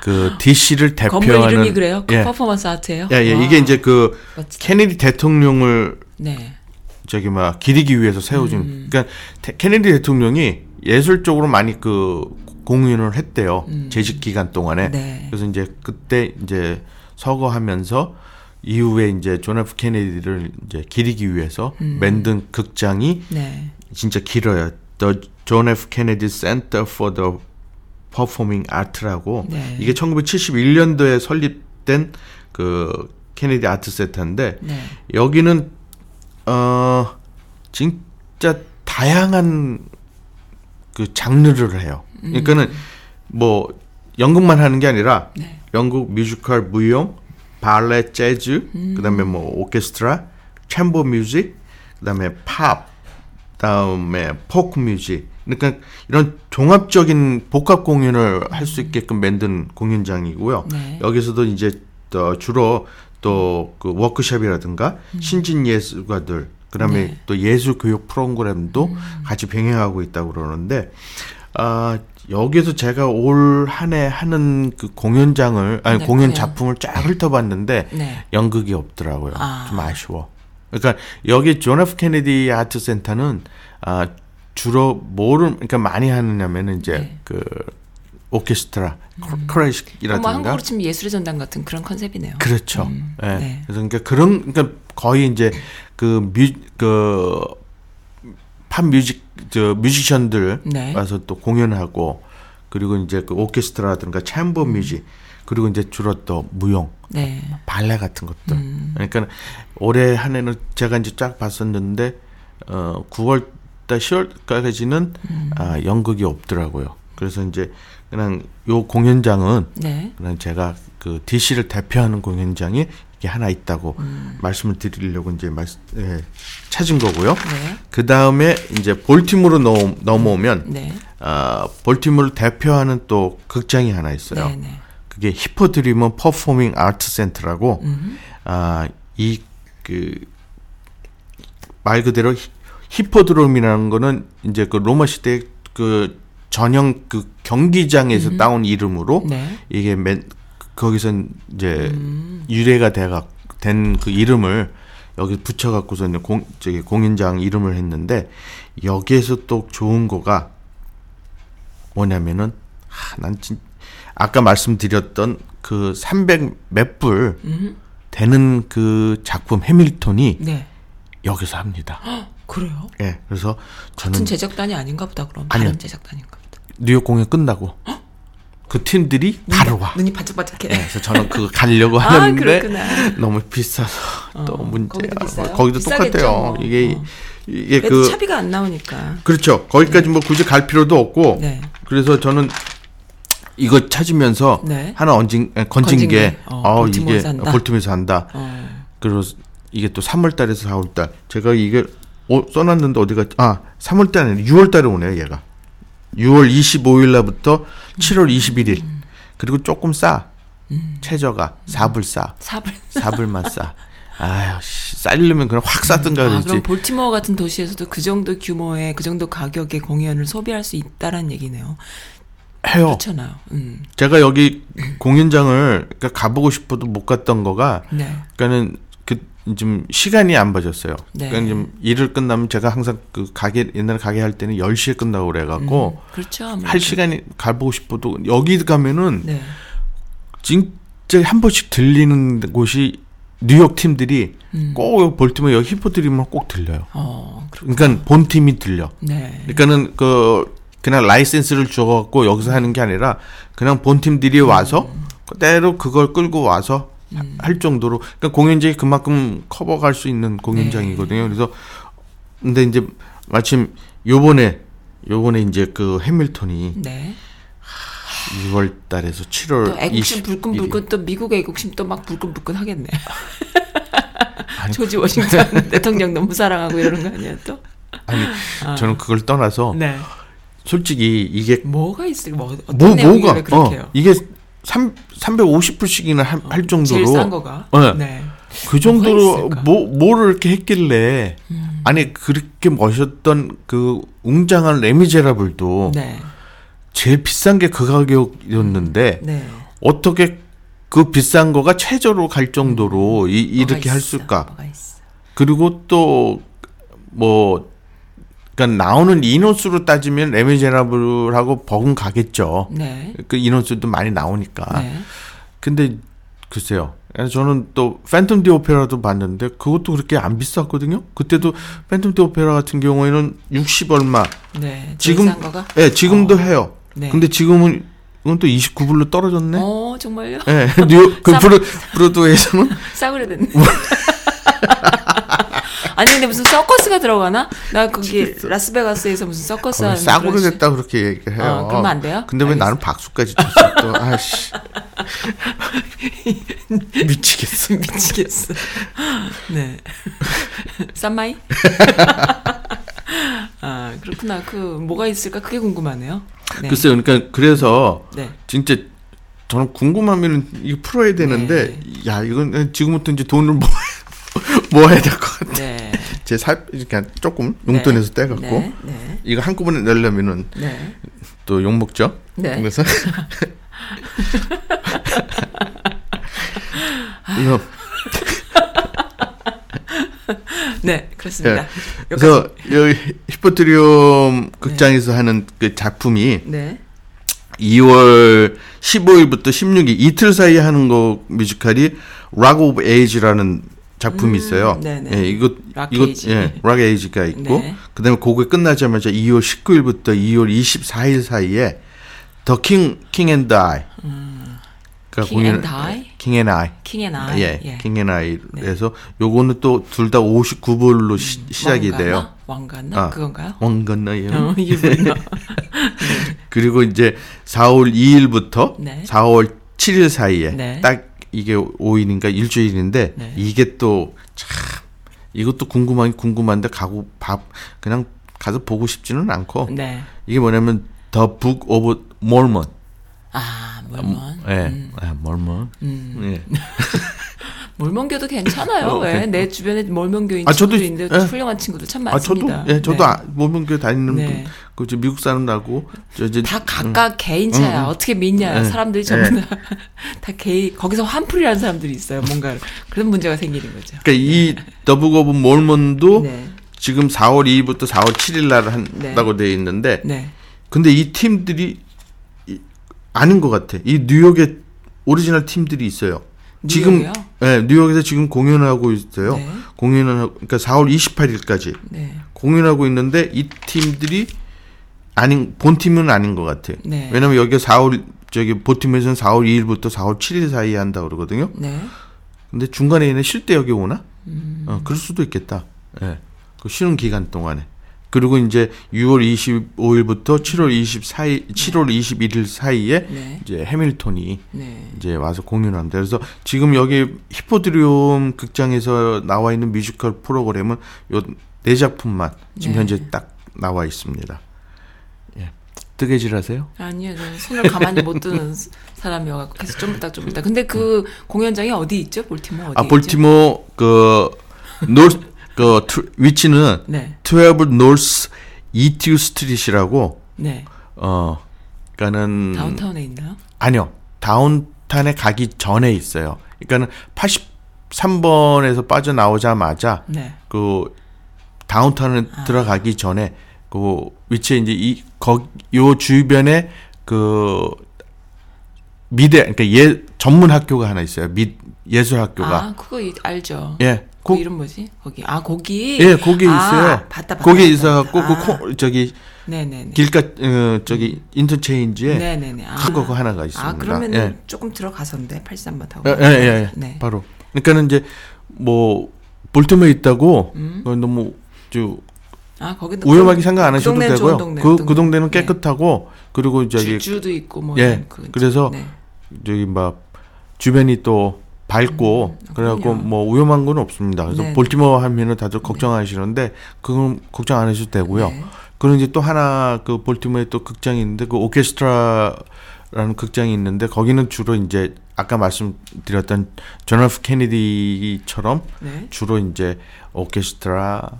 그 DC를 건물 대표하는 이름이 그래요? 그 예, 퍼포먼스 아트예요? 예, 예, 와, 이게 이제 그 멋지다. 케네디 대통령을 네. 저기 막 기리기 위해서 세워진 음. 그러니까 테- 케네디 대통령이 예술적으로 많이 그 공연을 했대요 재직 기간 동안에 음. 네. 그래서 이제 그때 이제 서거하면서 이후에 이제 존 F 케네디를 이제 기리기 위해서 음. 만든 극장이 네. 진짜 길어요. The John F Kennedy Center for the Performing Art라고 네. 이게 1971년도에 설립된 그 케네디 아트 센터인데 네. 여기는 어 진짜 다양한 그 장르를 해요. 그러니까는 뭐 연극만 하는 게 아니라 네. 연극, 뮤지컬, 무용, 발레, 재즈, 그다음에 뭐 오케스트라, chamber music, 그다음에 팝, 그다음에 포크 뮤직. 그러니까 이런 종합적인 복합 공연을 할 수 있게끔 만든 공연장이고요. 네. 여기서도 이제 또 주로 또 그 워크숍이라든가 신진 예술가들 그다음에 네. 또 예술 교육 프로그램도 같이 병행하고 있다고 그러는데 아 여기서 제가 올 한 해 하는 그 공연장을 아니 네, 공연 공연. 작품을 쫙 훑어봤는데 네. 연극이 없더라고요. 아. 좀 아쉬워. 그러니까 여기 존 F 케네디 아트 센터는 아 주로 뭐를 그러니까 많이 하느냐면은 이제 네. 그 오케스트라, 뭐 클래식이라든가 한국으로 치면 예술의 전당 같은 그런 컨셉이네요. 그렇죠. 음, 예. 네. 그래서 그러니까 그런 그러니까 거의 이제 그 뮤 그 pop music 저 뮤지션들 네. 와서 또 공연하고 그리고 이제 그 오케스트라든가 chamber 음. music 그리고 이제 주로 또 무용 네. 발레 같은 것들. 음. 그러니까 올해 한 해는 제가 이제 쫙 봤었는데 어 9월 달 10월까지는 음. 아 연극이 없더라고요. 그래서 이제 그냥 요 공연장은 네. 그냥 제가 그 DC를 대표하는 공연장이 이 게 하나 있다고 음. 말씀을 드리려고 이제 말, 예, 찾은 거고요. 네. 그 다음에 이제 볼티모로 넘, 넘어오면 네. 아 볼티모를 대표하는 또 극장이 하나 있어요. 네. 네. 그게 히포드리먼 퍼포밍 아트 센터라고 음. 아이 그 말 그대로 히- 히포드롬이라는 거는 이제 그 로마 시대 그 전형 그 경기장에서 따온 이름으로 네. 이게 맨 거기서 이제 음. 유래가 돼가 된 그 이름을 여기 붙여 갖고서 이제 공 저기 공연장 이름을 했는데 여기에서 또 좋은 거가 뭐냐면은 아, 난 진, 아까 말씀드렸던 그 300몇불 음. 되는 그 작품 해밀턴이 네. 여기서 합니다. 그래요? 예. 그래서 저는 같은 제작단이 아닌가 보다 그럼 아니요. 다른 제작단인가 보다. 뉴욕 공연 끝나고 그 팀들이 바로 와. 눈이 반짝반짝해. 네, 그래서 저는 그거 가려고 [laughs] 아, 하는데 그렇구나. 너무 비싸서 또 어, 문제야. 거기도 비싸요? 거기도 똑같아요. 뭐. 이게 어. 이게 그 차비가 안 나오니까. 그렇죠. 거기까지 뭐 굳이 갈 필요도 없고. 네. 그래서 저는 이거 찾으면서 네. 하나 얹은 에, 건진, 건진 게 게. 어, 어, 이게. 볼티모어에서 한다. 어. 그리고 이게 또 3월 달에서 4월 달. 제가 이게 어, 써놨는데 어디가 아 3월 달에 아니라 6월 달에 오네요 얘가. 6월 25일 날부터 7월 21일. 그리고 조금 싸. 최저가 4불 싸. 삽을. 4불만 싸. 아유, 씨, 싸려면 그냥 확 싸든가 아, 그러지. 그럼 볼티모어 같은 도시에서도 그 정도 규모의 그 정도 가격의 공연을 소비할 수 있다라는 얘기네요. 해요. 그렇잖아요. 음. 제가 여기 공연장을 그러니까 가보고 싶어도 못 갔던 거가 네. 그러니까는 그 좀 시간이 안 봐졌어요. 네. 그러니까 좀 일을 끝나면 제가 항상 그 가게 옛날에 가게 할 때는 10시에 끝나고 그래 갖고 음, 그렇죠. 아무래도. 할 시간이 가 보고 싶어도 여기 가면은 네. 진짜 한 번씩 들리는 곳이 뉴욕 팀들이 음. 꼭 볼티모어 여기 히포드리면 꼭 들려요. 어, 그러니까 본 팀이 들려. 네. 그러니까는 그 그냥 라이센스를 줘갖고 여기서 하는 게 아니라 그냥 본 팀들이 와서 그대로 그걸 끌고 와서 하- 할 정도로 그러니까 공연장이 그만큼 커버갈 수 있는 공연장이거든요. 그래서 근데 이제 마침 요번에 요번에 이제 그 해밀턴이 네. 6월 달에서 7월 또 애국심 20 불끈불끈 또 미국 애국심 또 막 불끈불끈 하겠네. [laughs] 아니, 조지 워싱턴 [laughs] 대통령 너무 사랑하고 이러는 거 아니야 또? 아니 저는 그걸 떠나서 네. 솔직히 이게 뭐가 있을 뭐 어떤 뭐 내용이길래 뭐가 그렇게 어, 해요? 이게 3 350불씩이나 할, 할 정도로 제일 싼 거가. 네. 네. 그 정도로 있을까? 뭐 뭐를 이렇게 했길래 음. 아니 그렇게 멋있던 그 웅장한 레미제라블도 네. 제일 비싼 게 그 가격이었는데 네. 어떻게 그 비싼 거가 최저로 갈 정도로 이, 뭐가 이렇게 할 있어, 수일까? 뭐가 있어. 그리고 또 뭐 그러니까 나오는 인원수로 따지면 레미제라블하고 버금가겠죠. 네. 그 인원수도 많이 나오니까. 네. 근데 글쎄요. 저는 또 Phantom the Opera도 봤는데 그것도 그렇게 안 비쌌거든요. 그때도 Phantom the Opera 같은 경우에는 60 얼마. 네. 지금? 예, 지금도 해요. 네. 근데 지금은 이건 또 29불로 떨어졌네. 어 정말요? 예. 뉴욕 그 싸- 브로 브로드웨이에서는 [laughs] 싸구려 됐네. [laughs] 아니 근데 무슨 서커스가 들어가나? 나 거기 라스베가스에서 무슨 서커스 하는 싸구려 됐다 그렇게 얘기를 해요. 어, 그러면 안 돼요? 근데 왜. 나는 박수까지 쳤어 또. 아씨. 미치겠어. [laughs] 미치겠어. 네. 쌈마이? [laughs] 아 그렇구나. 그 뭐가 있을까? 그게 궁금하네요. 네. 글쎄요. 그러니까 그래서 네. 진짜 저는 궁금하면 이거 풀어야 되는데 야 이건 지금부터 이제 돈을 모 [laughs] 모아야 될 것 같아. 네. 제살 그냥 조금 용돈에서 떼갖고 네. 네. 이거 한꺼번에 내려면은 네. 또욕 먹죠. 네. 그래서 [laughs] 이거 네. 그렇습니다. 예. 그래서 여기 히포드롬 극장에서 하는 그 작품이 네. 2월 15일부터 16일 이틀 사이에 하는 거 뮤지컬이 Rock of Age라는 작품이 있어요. 음, 네네. 예, 이거 Rock 이거 Age. 예, 락 에이지가 있고 네. 그다음에 그게 끝나자마자 2월 19일부터 2월 24일 사이에 The King, King and I 그러니까 King and I? King and I, King and I. 예, King and I에서 요거는 또 둘 다 59불로 시, 시작이 돼요. 왕과 나? 아, 그건가요? 왕과 나요. 어, 뭐야? [laughs] 그리고 이제 4월 2일부터 네. 4월 7일 사이에 네. 딱 이게 5일인가 일주일인데 네. 이게 또 참 이것도 궁금하긴 궁금한데 가고 밥 그냥 가서 보고 싶지는 않고 네. 이게 뭐냐면 The Book of Mormon. 아, 몰몬. 예, 음. 예, 몰몬. [laughs] 예. 몰몬교도 괜찮아요. 어, 왜? 괜- 내 주변에 몰몬교인 아, 저도- 친구도 있는데 예. 훌륭한 친구도 참아 저도 많습니다. 예 저도 네. 아, 몰몬교 다니는 네. 분, 그 이제 미국 사람 나고 저 이제 다 각각 개인 차야. 음, 음. 어떻게 믿냐. 네. 사람들이 전부 다, [laughs] 다 개인, 거기서 환풀이라는 사람들이 있어요. 뭔가 그런 문제가 생기는 거죠. 그러니까 이 The Book of Mormon도 네. 지금 4월 2일부터 4월 7일 날 한다고 돼 있는데 네. 근데 이 팀들이 이- 아닌 것 같아. 이 뉴욕에 오리지널 팀들이 있어요. 지금 뉴욕이요? 예, 뉴욕에서 지금 공연하고 있어요. 네. 공연을 하고 그러니까 4월 28일까지 네. 공연하고 있는데 이 팀들이 아닌 본 팀은 아닌 것 같아. 네. 왜냐면 여기가 4월 저기 보팀에서는 4월 2일부터 4월 7일 사이에 한다 그러거든요. 네. 근데 중간에 있는 쉴 때 여기 오나? 음. 어, 그럴 수도 있겠다. 예. 그 쉬는 기간 동안에. 그리고 이제 6월 25일부터 7월 24일, 7월 21일 사이에 네. 이제 해밀턴이 네. 이제 와서 공연을 합니다. 그래서 지금 여기 히포드리움 극장에서 나와 있는 뮤지컬 프로그램은 요 네 작품만 지금 네. 현재 딱 나와 있습니다. 예. 뜨개질 하세요? 아니요, 저는 손을 가만히 못 두는 [laughs] 사람이어갖고 계속 좀 있다 좀 있다. 근데 그 공연장이 어디 있죠? 볼티모 어디 아? 볼티모 그 노스 그 투- 위치는 네, 12 North Eutaw Street이라고 네. 어 그러니까는 다운타운에 있나요? 아니요. 다운타운에 가기 전에 있어요. 그러니까는 83번에서 빠져나오자마자 네. 그 다운타운에 들어가기 전에 그 위치에 이제 이 거 요 주변에 그 미대 그러니까 예 전문 학교가 하나 있어요. 미 예술 학교가. 아, 그거 이- 알죠. 예. 그 고, 이름 뭐지? 거기. 아, 거기. 예, 거기 아, 있어요. 봤다, 봤다. 거기 봤다, 있어 갖고 봤다. 그 코, 저기 네, 네, 네. 길가 어 저기 인터체인지에 네, 네, 네. 아. 큰거 하나가 있습니다. 아, 그러면 예. 은 조금 들어가서인데 83번 타고. 예, 예, 예, 예. 네. 바로. 그러니까는 이제 뭐 볼트모에 있다고 음. 어, 너무 저 아, 거기도 위험하게 그- 생각 안그 하셔도 동네는 되고요. 동네, 그, 그그 동네는 네. 깨끗하고 그리고 저기 주, 도 있고 뭐 예. 그 그래서 네. 저기 막 주변이 또 밝고 음, 그래갖고 그럼요. 뭐 위험한 건 없습니다. 그래서 네. 볼티모 하면은 다들 걱정하시는데 그건 걱정 안 하셔도 되고요. 네. 그리고 이제 또 하나 그 볼티모에 또 극장이 있는데 그 오케스트라라는 극장이 있는데 거기는 주로 이제 아까 말씀드렸던 존 F 케네디처럼 네. 주로 이제 오케스트라,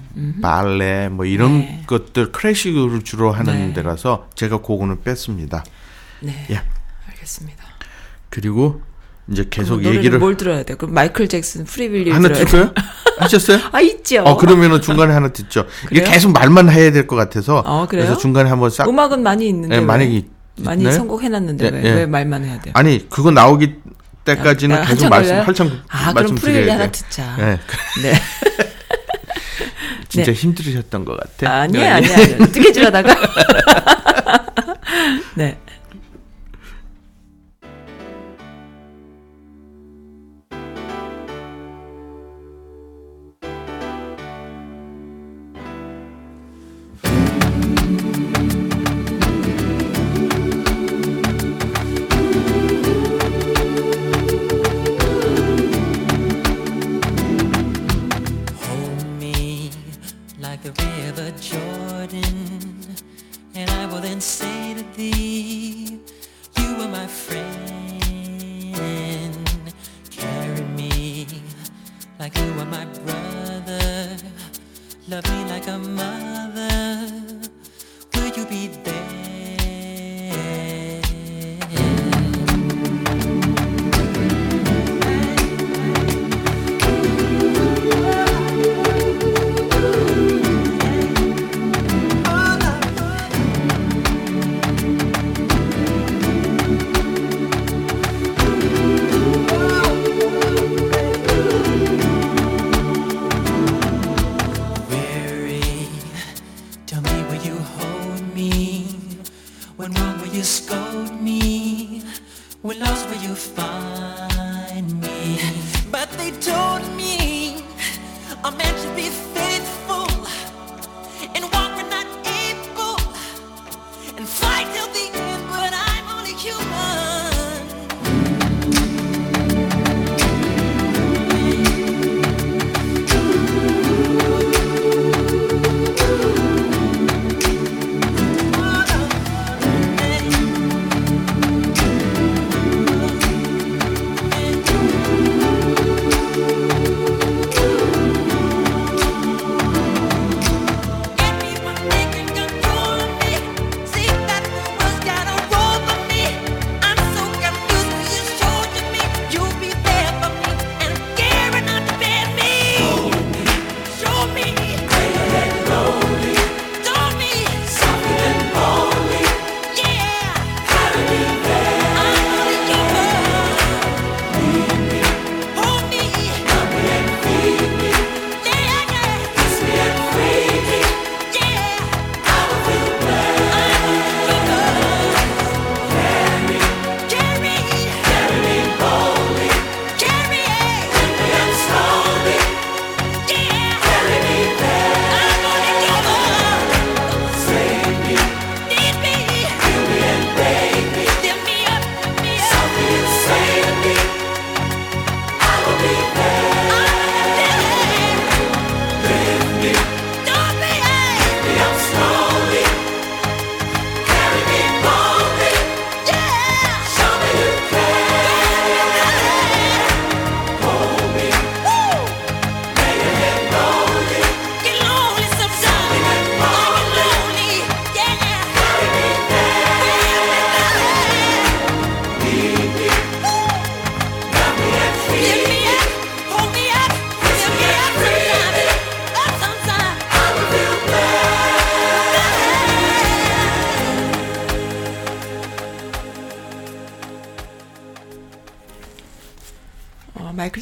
발레 뭐 이런 네. 것들 클래식을 주로 하는 네. 데라서 제가 그거는 뺐습니다. 네. 예. 알겠습니다. 그리고 이제 계속 그럼 노래를 얘기를 뭘 들어야 돼요? 그럼 마이클 잭슨 Free Willy 하나? 틀까요? [laughs] 하셨어요? 아, 있죠. 어 그러면은 중간에 하나 듣죠. 이게? 계속 말만 해야 될 것 같아서 어, 그래요? 그래서 중간에 한번 싹 음악은 많이 있는데. 예, 왜? 만약에 많이 있나요? 선곡해놨는데 예, 왜, 예. 왜 말만 해야 돼요? 아니 그거 나오기 때까지는 아, 계속 말씀 걸려요? 한참 아, 그럼 말씀드려야 Free Willy 하나. 듣자. 예, [laughs] 네. 진짜 힘들으셨던 것 같아. 아니에요, 네. 아니에요. 아니에요. [laughs] 뜨개질 하다가. 네. And say to thee, You are my friend. Carry me like you are my brother. Love me like a mother. Will you be there?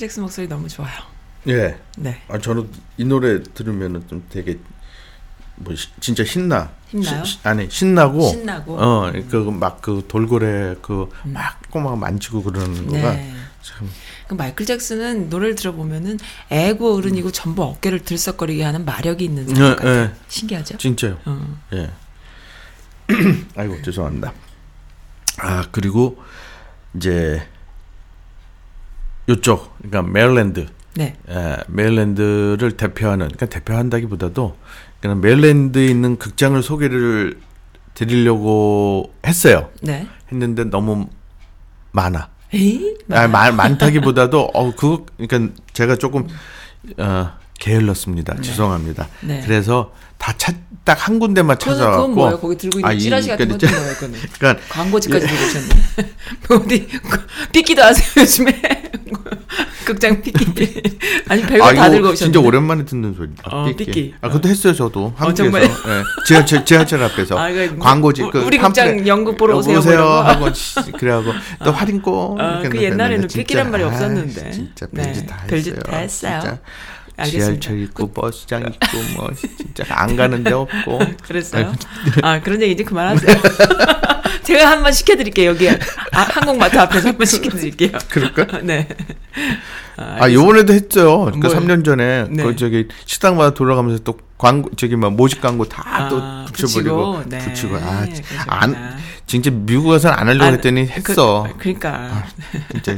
잭슨 목소리 너무 좋아요. 예. 네. 아 저는 이 노래 들으면은 좀 되게 뭐 시- 진짜 신나. 신나요? 시- 아니 신나고. 신나고. 어, 그막그 돌고래 그막 꼬막 만지고 그러는 거가 네. 참. 그 마이클 잭슨은 노래를 들어보면은 애고 어른이고 전부 어깨를 들썩거리게 하는 마력이 있는 사람 예, 같아요. 예. 신기하죠? 진짜요. 어. 예. [clears throat] 아이고 죄송합니다. 아 그리고 이제 요쪽 그러니까 메릴랜드 네. 예, 메릴랜드를 대표하는 그러니까 대표한다기보다도 그냥 메릴랜드에 있는 극장을 소개를 드리려고 했어요. 네. 했는데 너무 많아. 에이? 아, 많, 많다기보다도 어 그거 그러니까 제가 조금 어 게을렀습니다. 죄송합니다. 네. 그래서 다 딱 한 군데만 찾아갖고 그건 뭐예요? 거기 들고 있는 아, 이- 찌라시 같은 건 그러니까 뭐예요? 그러니까 광고지까지 들고 오셨네. [laughs] 어디 삐끼도 하세요 요즘에? [laughs] 극장 삐끼. [laughs] 아니 별거 아, 다 들고 오셨네. 진짜 오랜만에 듣는 소리다. 어, 삐끼. 삐끼. 아, 그것도 했어요, 저도. 한국에서. 정말요? 예. 지하철, 지하철 앞에서. 아, 그 광고지. 우- 그 우리 극장. 연극 보러 어, 오세요, 뭐 거. 하고, 씨, 그래하고, 또 할인권. 아, 그 옛날에는 삐끼란 말이 아, 없었는데. 진짜 네, 별짓 다 했어요. 별짓 다 했어요. 알겠습니다. 지하철 있고, 버스장 있고, 뭐, 진짜 안 가는 데 없고. [laughs] 그랬어요? 아, 그런 얘기 이제 그만하세요. [laughs] 제가 한 번 시켜드릴게요, 여기. 아, 항공마트 앞에서 한 번 시켜드릴게요. [laughs] 그럴까? 네. 아, 요번에도 했죠. 그러니까 뭐요? 3년 전에. 네. 그 저기 식당마다 돌아가면서 또 광고, 저기 막 모집 광고 다또 아, 붙여버리고. 붙이고, 네. 붙이고. 아, 그러셨구나. 안, 진짜 미국 가서는 안 하려고 아, 했더니 했어. 그, 러니까 진짜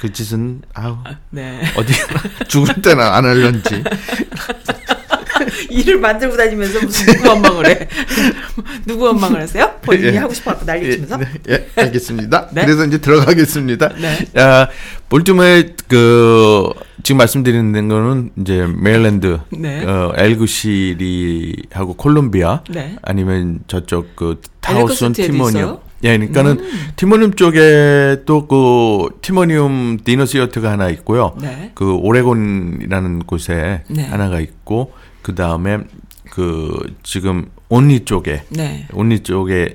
그 짓은 아우 네. 어디 [laughs] 죽을 때는 안 할런지 [laughs] 일을 만들고 다니면서 무슨 누구 원망을 해? [laughs] 누구 원망을 하세요? 본인이 예. 하고 싶어 갖고 난리 치면서? 예, 네, 예, 알겠습니다. 네? 그래서 이제 들어가겠습니다. 네. 아, 볼티모어 그 지금 말씀드리는 거는 이제 메릴랜드, 네. 어, 엘리컷시티하고 콜롬비아, 네. 아니면 저쪽 그 타우슨 티모니움. 음. 예, 그러니까는 티모니움 쪽에 또 그 티모니움 dinner theater가 하나 있고요. 네. 그 오레곤이라는 곳에 네. 하나가 있고 그 다음에 그 지금 온리 쪽에 네. 온리 쪽에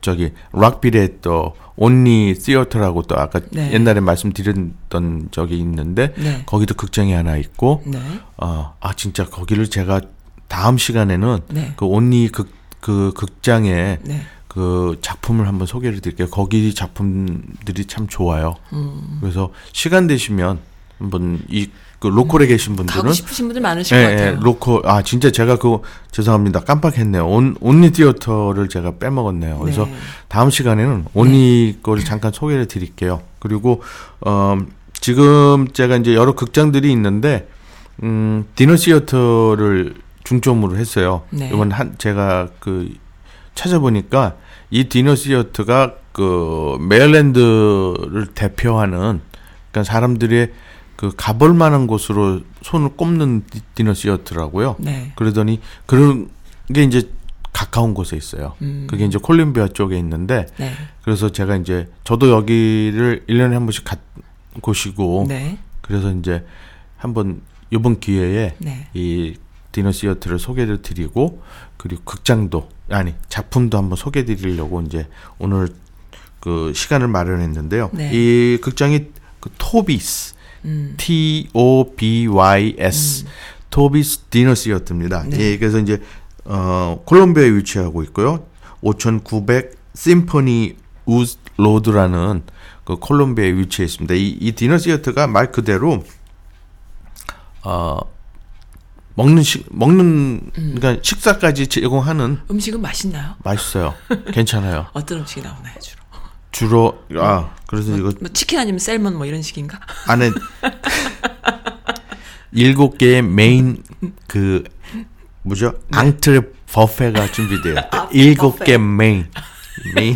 저기 락빌에 또 온리 시어터라고 또 아까 네. 옛날에 말씀드렸던 적이 있는데 네. 거기도 극장이 하나 있고 네. 어, 아 진짜 거기를 제가 다음 시간에는 네. 그 온리 극 그 극장에 네. 그 작품을 한번 소개를 드릴게요. 거기 작품들이 참 좋아요. 음. 그래서 시간 되시면 한번 이 그 local에 계신 분들은 가고 싶으신 분들 많으실 예, 것 예, 같아요. local 아 진짜 제가 그거 죄송합니다 깜빡했네요. 온 온리 티어터를 제가 빼먹었네요. 그래서 네. 다음 시간에는 올니 거를 잠깐 소개를 드릴게요. 그리고 어 지금 제가 이제 여러 극장들이 있는데 음 dinner theater를 중점으로 했어요. 네. 이번 한 제가 그 찾아보니까 이 dinner theater가 그 메일랜드를 대표하는 그러니까 사람들의 그 가볼 만한 곳으로 손을 꼽는 디- 디너 시어터라고요. 네. 그러더니 그런 게 이제 가까운 곳에 있어요. 음. 그게 이제 콜롬비아 쪽에 있는데 네. 그래서 제가 이제 저도 여기를 1년에 한 번씩 가 곳이고 네. 그래서 이제 한번 이번 기회에 네. 이 디너 시어터를 소개를 드리고 그리고 극장도 아니 작품도 한번 소개해 드리려고 이제 오늘 그 시간을 마련했는데요. 네. 이 극장이 그 토비스 음. T O B Y S 토비스 dinner theater입니다. 네. 예, 그래서 이제 어 콜롬비아에 위치하고 있고요. 5,900 Symphony Woods Road라는 그 콜롬비아에 위치해 있습니다. 이, 이 dinner theater가 말 그대로 어 먹는 식 먹는 그러니까 식사까지 제공하는 음식은 맛있나요? 맛있어요. 괜찮아요. [laughs] 어떤 음식이 나오나요 주로? 주로 아 그래서 이거 뭐 치킨 아니면 salmon 뭐 이런 식인가? 안에 일곱 개의 메인 그 뭐죠? 앙트레 buffet가 준비돼요. 일곱 buffet. 개 main main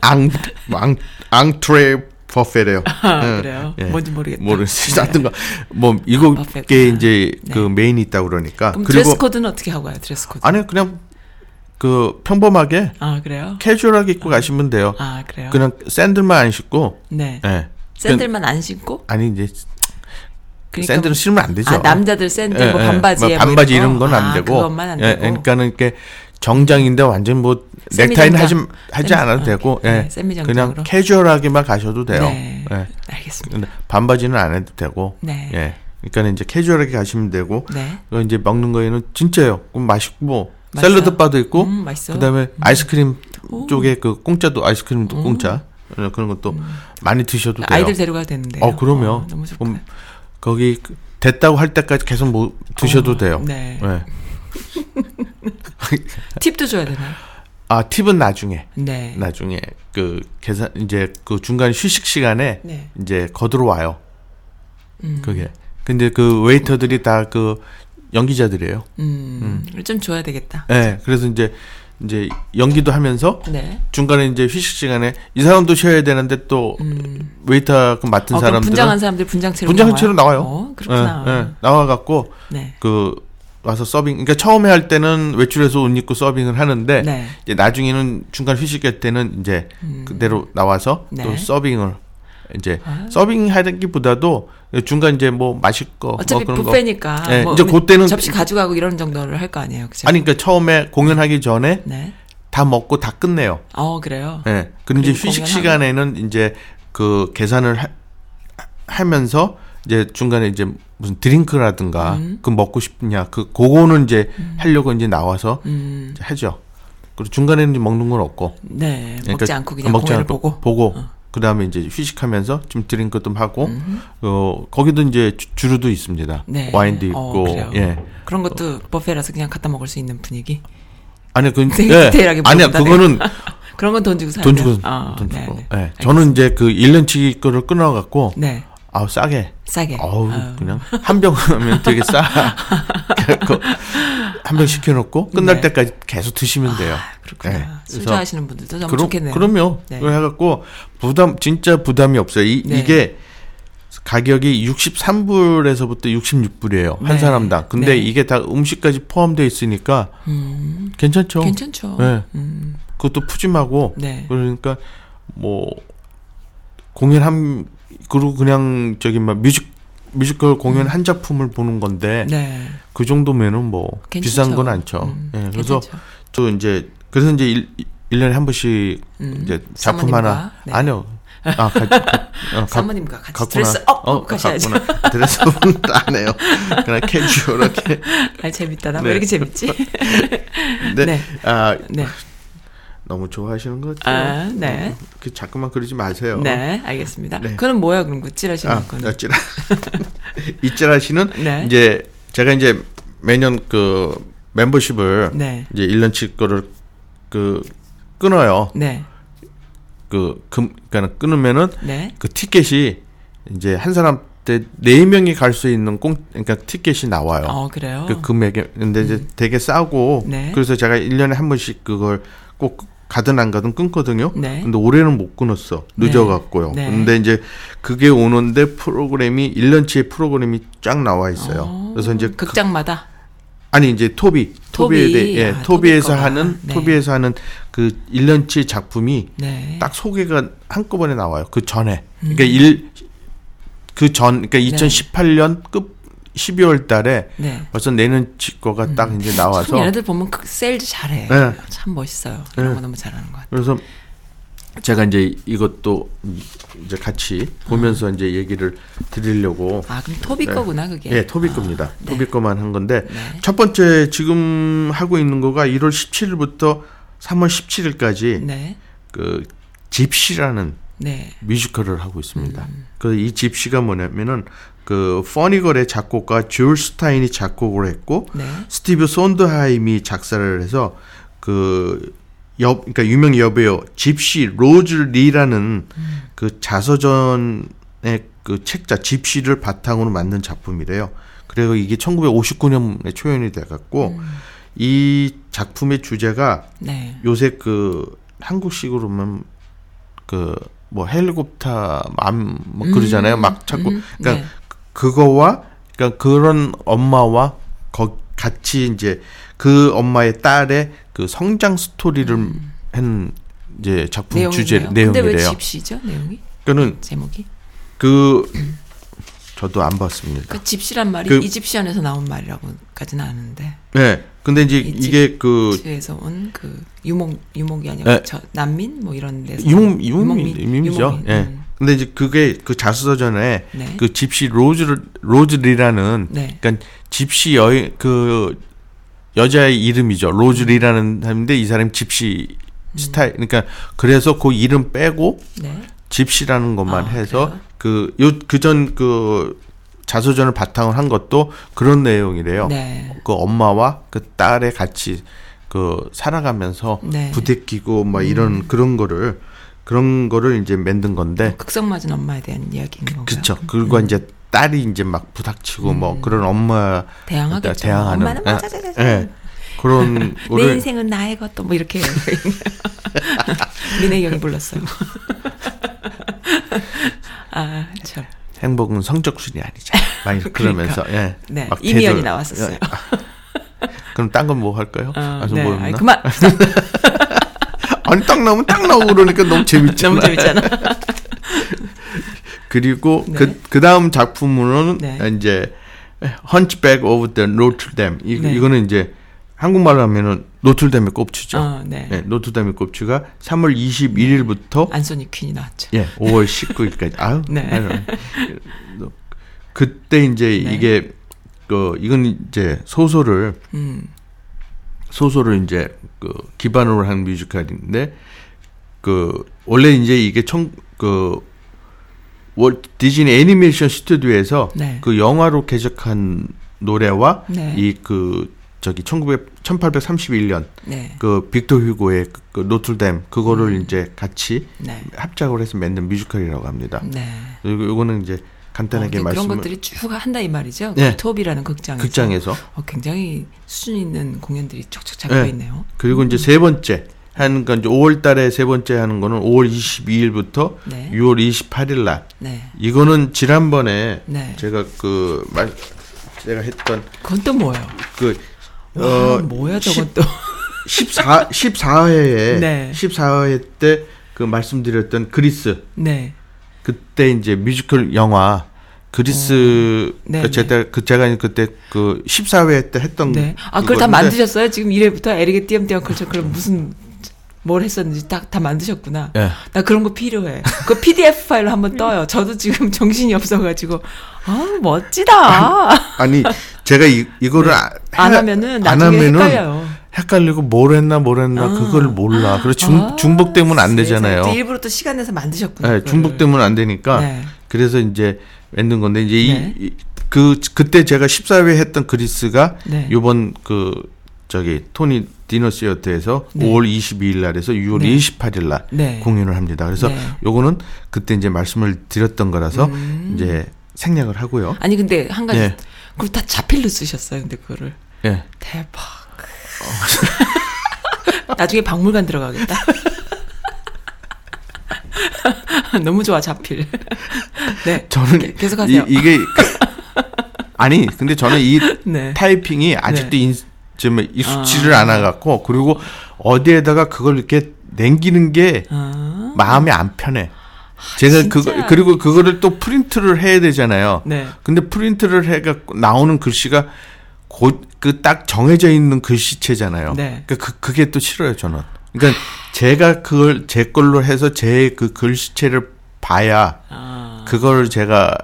앙, 앙 앙트레 buffet래요. [laughs] 아, 예, 그래요? 예. 뭔지 모르겠다. 모르겠어요. [laughs] 하여튼 뭐 일곱 buffet구나. 개 이제 네. 그 main이 있다고 그러니까 그럼 그리고 드레스 code는 어떻게 하고 가요? dress code? 아니 그냥 그 평범하게 아 그래요? 캐주얼하게 입고 가시면 돼요. 아 그래요? 그냥 샌들만 안 신고 네. 예. 샌들만 안 신고? 아니 이제 그러니까 샌들은 신으면 안 되죠. 아 남자들 샌들 뭐 예, 예. 반바지에 뭐뭐 반바지 이런 이런 거? 건안 아, 되고. 그것만 안 예, 되고. 그러니까는 이렇게 정장인데 완전 뭐 넥타이는 하지. 하지 semi- 않아도 어, 되고 네, 예. 그냥. 캐주얼하게만 가셔도 돼요. 네. 예. 알겠습니다. 반바지는 안 해도 되고. 네. 예. 그러니까 이제 캐주얼하게 가시면 되고. 네. 그 이제 먹는 거에는 진짜요. 그럼 맛있고 맛있어요? 샐러드 바도 있고 음. 그다음에 아이스크림 오. 쪽에 그 공짜도 아이스크림도 공짜 어, 그런 것도 많이 드셔도 돼요. 아이들 데려가도 되는데. 어, 그럼요. 너무 좋고. 거기 그 됐다고 할 때까지 계속 뭐 드셔도 어, 돼요. 네. 예. [laughs] [laughs] 팁도 줘야 되나요? 아 팁은 나중에 네. 나중에 그 계산 이제 그 중간 휴식 시간에 네. 이제 거들어 와요. 음. 그게. 근데 그 웨이터들이 다 그 연기자들이에요. 음. 좀 줘야 되겠다. 예. 네, 그래서 이제 이제 연기도 하면서 네. 중간에 이제 휴식 시간에 이 사람도 쉬어야 되는데 또 음. 웨이터 그 맡은 어, 그럼 사람들은 분장한 사람들 분장체로 분장체로 나와요. 어, 그렇구나. 예, 예. 나와 갖고 네. 그 와서 서빙. 그러니까 처음에 할 때는 외출해서 옷 입고 서빙을 하는데 네. 이제 나중에는 중간 휴식할 때는 이제 그대로 나와서 네. 또 서빙을 이제 아. 서빙 하기보다도 중간 이제 뭐 마실 거 어차피 뭐 뷔페니까 예, 뭐 이제 그때는 접시 가져가고 이런 정도를 할 거 아니에요, 그죠? 거. 아니 그러니까 처음에 공연하기 전에 네. 다 먹고 다 끝내요. 어 그래요. 예. 그럼 이제 그리고 휴식 공연하고. 시간에는 이제 그 계산을 하, 하면서 이제 중간에 이제 무슨 드링크라든가 음. 그 먹고 싶냐 그 그거는 이제 하려고 이제 나와서 음. 이제 하죠. 그리고 중간에는 이제 먹는 건 없고 네. 그러니까 먹지 않고 그냥 먹지 공연을 않고 보고. 보고 그다음에 이제 휴식하면서 좀 드링크 좀 하고 음. 어 거기도 이제 주- 주류도 있습니다. 네. 와인도 어, 있고 그래요. 예. 그런 것도 buffet라서 그냥 갖다 먹을 수 있는 분위기. 아니 그 예. 디테일하게 아니야 그거는 [laughs] 그런 건 돈 주고 사야 돈. 주고 아, 돈 네, 주고. 네. 예. 저는 이제 그 1년치 거를 끊어 갖고 네. 아우 싸게 싸게. 어우 아유. 그냥 한 병 하면 되게 싸. [laughs] 한병 시켜놓고 끝날 네. 때까지 계속 드시면 돼요. 그렇구나. 네. 술 그래서 좋아하시는 분들도 너무 그럼, 좋겠네요. 그럼요. 네. 그래 해갖고 부담 진짜 부담이 없어요. 이, 네. 이게 가격이 63불에서부터 66불이에요 한 네. 사람당. 근데 네. 이게 다 음식까지 포함되어 있으니까 음, 괜찮죠. 괜찮죠. 네. 음, 그것도 푸짐하고 네. 그러니까 뭐 공연 한 그리고 그냥 저기 막 뮤직 뮤지컬 공연 한 작품을 보는 건데 네. 그 정도면은 뭐 괜찮죠. 비싼 건 않죠. 음, 예, 그래서 괜찮죠. 또 이제 그래서 이제 일, 일년에 한 번씩 음, 이제 작품 사모님과, 하나 네. 아니요. 아, 가, 가, 어, [laughs] 가, 사모님과 같이 갖구나. dress up 하고 가셔야죠. 갖구나. dress up은 안 해요. 그냥 캐주얼하게. [laughs] 아, 재밌다. 나 네. 왜 이렇게 재밌지? 네. [laughs] 네. 아, 네. 너무 좋아하시는 것 같아요. 아, 네. 그 자꾸만 그러지 마세요. 네, 알겠습니다. 네. 그건 뭐야, 그럼 그 찌라시는 아, 건? 아, 찌라. 이 찌라시는 네. 이제 제가 이제 매년 그 멤버십을 네. 이제 1년치 거를 그 끊어요. 네. 그 금, 그러니까 끊으면은 네. 그 티켓이 이제 한 사람 때네 명이 갈 수 있는 공 그러니까 티켓이 나와요. 어, 그래요? 그 금액에 근데 이제 되게 싸고 네. 그래서 제가 1년에 한 번씩 그걸 꼭 가든 안 가든 끊거든요. 네. 근데 올해는 못 끊었어. 늦어 갖고요. 네. 근데 이제 그게 오는데 프로그램이 1년치의 프로그램이 쫙 나와 있어요. 어, 그래서 이제 극장마다 아니 이제 토비 토비에 토비. 대해 예, 아, 토비에서 토비. 하는 네. 토비에서 하는 그 1년치 작품이 네. 딱 소개가 한꺼번에 나와요. 그 전에. 음. 그러니까 일그전 그러니까 2018년 끝 12월 달에 네. 벌써 내년 치 거가 딱 이제 나와서 참 얘네들 보면 그 세일즈 잘해. 네. 참 멋있어요. 이런 네. 거 너무 잘하는 것 같아요. 그래서 제가 이제 이것도 이제 같이 보면서 이제 얘기를 드리려고 아, 그럼 토비 네. 거구나, 그게. 예, 토비 겁니다. 네. 토비 거만 한 건데 네. 첫 번째 지금 하고 있는 거가 1월 17일부터 3월 17일까지 네. 그 집시라는 네. 뮤지컬을 하고 있습니다. 음. 그이 집시가 뭐냐면은 그 Funny Girl의 작곡가 줄 스타인이 작곡을 했고 네. 스티브 손드하임이 작사를 해서 그 여, 그러니까 유명 여배우 집시 로즈 리라는 그 자서전의 그 책자 집시를 바탕으로 만든 작품이래요. 그리고 이게 1959년에 초연이 돼갖고 이 작품의 주제가 네. 요새 그 한국식으로면 그 뭐 helicopter mom 뭐 그러잖아요. 막 자꾸 음, 그러니까 네. 그거와 그러니까 그런 엄마와 거, 같이 이제 그 엄마의 딸의 그 성장 스토리를 한 이제 작품 주제 음. 내용이네요. 근데 왜 내용이래요. 집시죠, 내용이? 그는 제목이? 그 저도 안 봤습니다. 그 집시란 말이 그- Egyptian에서 나온 말이라고까지는 아는데 네. 근데 이제 이 이게 그 에서 온 그 유목 유목이 아니고 네. 저 난민 뭐 이런 데서 유목 유목민, 유목민이죠. 유목민. 예. 음. 근데 이제 그게 그 자서전에 네. 그 집시 로즈 로즈리라는 네. 그러니까 집시 여인 그 여자의 이름이죠. 로즈리라는 사람인데 이 사람이 집시 음. 스타일 그러니까 그래서 그 이름 빼고 네. 집시라는 것만 아, 해서 그 요 그전 그 자서전을 바탕을 한 것도 그런 내용이래요. 네. 그 엄마와 그 딸의 같이 그 살아가면서 네. 음. 부대끼고 막 이런 그런 거를 그런 거를 이제 만든 건데 극성 맞은 엄마에 대한 이야기인 건가요? 그쵸. 그리고 이제 딸이 이제 막 부닥치고 뭐 그런 엄마 음. 대항하겠죠. 대항하는 엄마는 예, 맞아자자자. 예. 그런 [laughs] 내 인생은 나의 것도 뭐 이렇게 [laughs] 민혜경이 불렀어요. [laughs] 아, 참. 행복은 성적 순이 아니잖아. 막 이렇게 그러면서 예. 네, 막 이미연이 나왔었어요. 예. 그럼 딴 건 뭐 할까요? 어, 아서 네. 뭐 없나? 그만. 아니 딱 나오면 딱 나오고 그러니까 너무 재밌잖아. 너무 재밌잖아. [laughs] 그리고 네. 그 그 다음 작품으로는 네. 이제 Hunchback of the Notre Dame 이 네. 이거는 이제 한국말로 하면은 노틀댐의 꼽추죠. 어, 네. 네, 노틀댐의 꼽추가 3월 21일부터 안소니 퀸이 나왔죠. 예, 5월 19일까지. 아유. 네. 아유. 그때 이제 네. 이게 그 이건 이제 소설을 음. 소설을 이제 그 기반으로 한 뮤지컬인데 그 원래 이제 이게 청그 디즈니 애니메이션 스튜디오에서 네. 그 영화로 개작한 노래와 네. 이그 저기 1900 1831년 네. 그 빅토 휴고의 그, 그 노틀댐 그거를 이제 같이 네. 합작을 해서 만든 뮤지컬이라고 합니다. 네. 그리고 이거는 이제 어, 간단하게 그런 말씀을 것들이 쭉 한다 이 말이죠. 네. 토비라는 극장에서. 극장에서 어, 굉장히 수준 있는 공연들이 쫙쫙 잡혀 네. 있네요. 그리고 이제 세 번째 하는 건 이제 5월 달에 세 번째 하는 거는 5월 22일부터 네. 6월 28일 날 네. 이거는 지난번에 네. 제가 그 말 제가 했던 그건 또 뭐예요? 그 와, 어, 뭐야 십- 저건 또. 14 14회에 [laughs] 네. 14회 때 그 말씀드렸던 그리스 네. 그때 이제 뮤지컬 영화 그리스 네, 그 제가 그 제가 그때 그 14회 때 했던 네. 아, 그걸 다 만드셨어요? 지금 1회부터 에릭의 띄엄띄엄 그렇죠. 그럼 무슨 뭘 했었는지 딱 다 만드셨구나. 예. 나 그런 거 필요해. 그 PDF 파일로 한번 떠요. 저도 지금 [laughs] 정신이 없어가지고 아 멋지다. 아니 제가 이 이거를 아- 안 해- 하면은 안 나중에 하면은 헷갈려요. 헷갈리고 뭘 했나 뭘 했나 아. 그걸 몰라. 그래서 중 아, 중복되면 안 세상에. 되잖아요. 또 일부러 또 시간 내서 만드셨구나. 네, 그거를. 중복되면 안 되니까 네. 그래서 이제 만든 건데 이제 네. 이, 이- 그 그때 제가 14회 했던 그리스가 네. 요번 그 저기 토니 디너 시어터에서 네. 5월 22일 날에서 6월 네. 28일 날 네. 공연을 합니다. 그래서 네. 요거는 그때 이제 말씀을 드렸던 거라서 음. 이제 생략을 하고요. 아니 근데 한 가지 예. 그걸 다 자필로 쓰셨어요. 근데 그거를 예. 대박. [laughs] 나중에 박물관 들어가겠다. [laughs] 너무 좋아 자필. [laughs] 네. 저는 계- 계속하세요. 이, 게 아니 근데 저는 이 네. 타이핑이 아직도 네. 인, 좀 익숙치를 않아 갖고 그리고 어디에다가 그걸 이렇게 남기는 게 아, 마음이 안 편해. 제가 진짜? 그거 그리고 그거를 또 프린트를 해야 되잖아요. 네. 근데 프린트를 해 갖고 나오는 글씨가 곧 그 딱 정해져 있는 글씨체잖아요. 네. 그, 그 그게 또 싫어요, 저는. 그러니까 제가 그걸 제 걸로 해서 제 그 글씨체를 봐야 아, 그걸 제가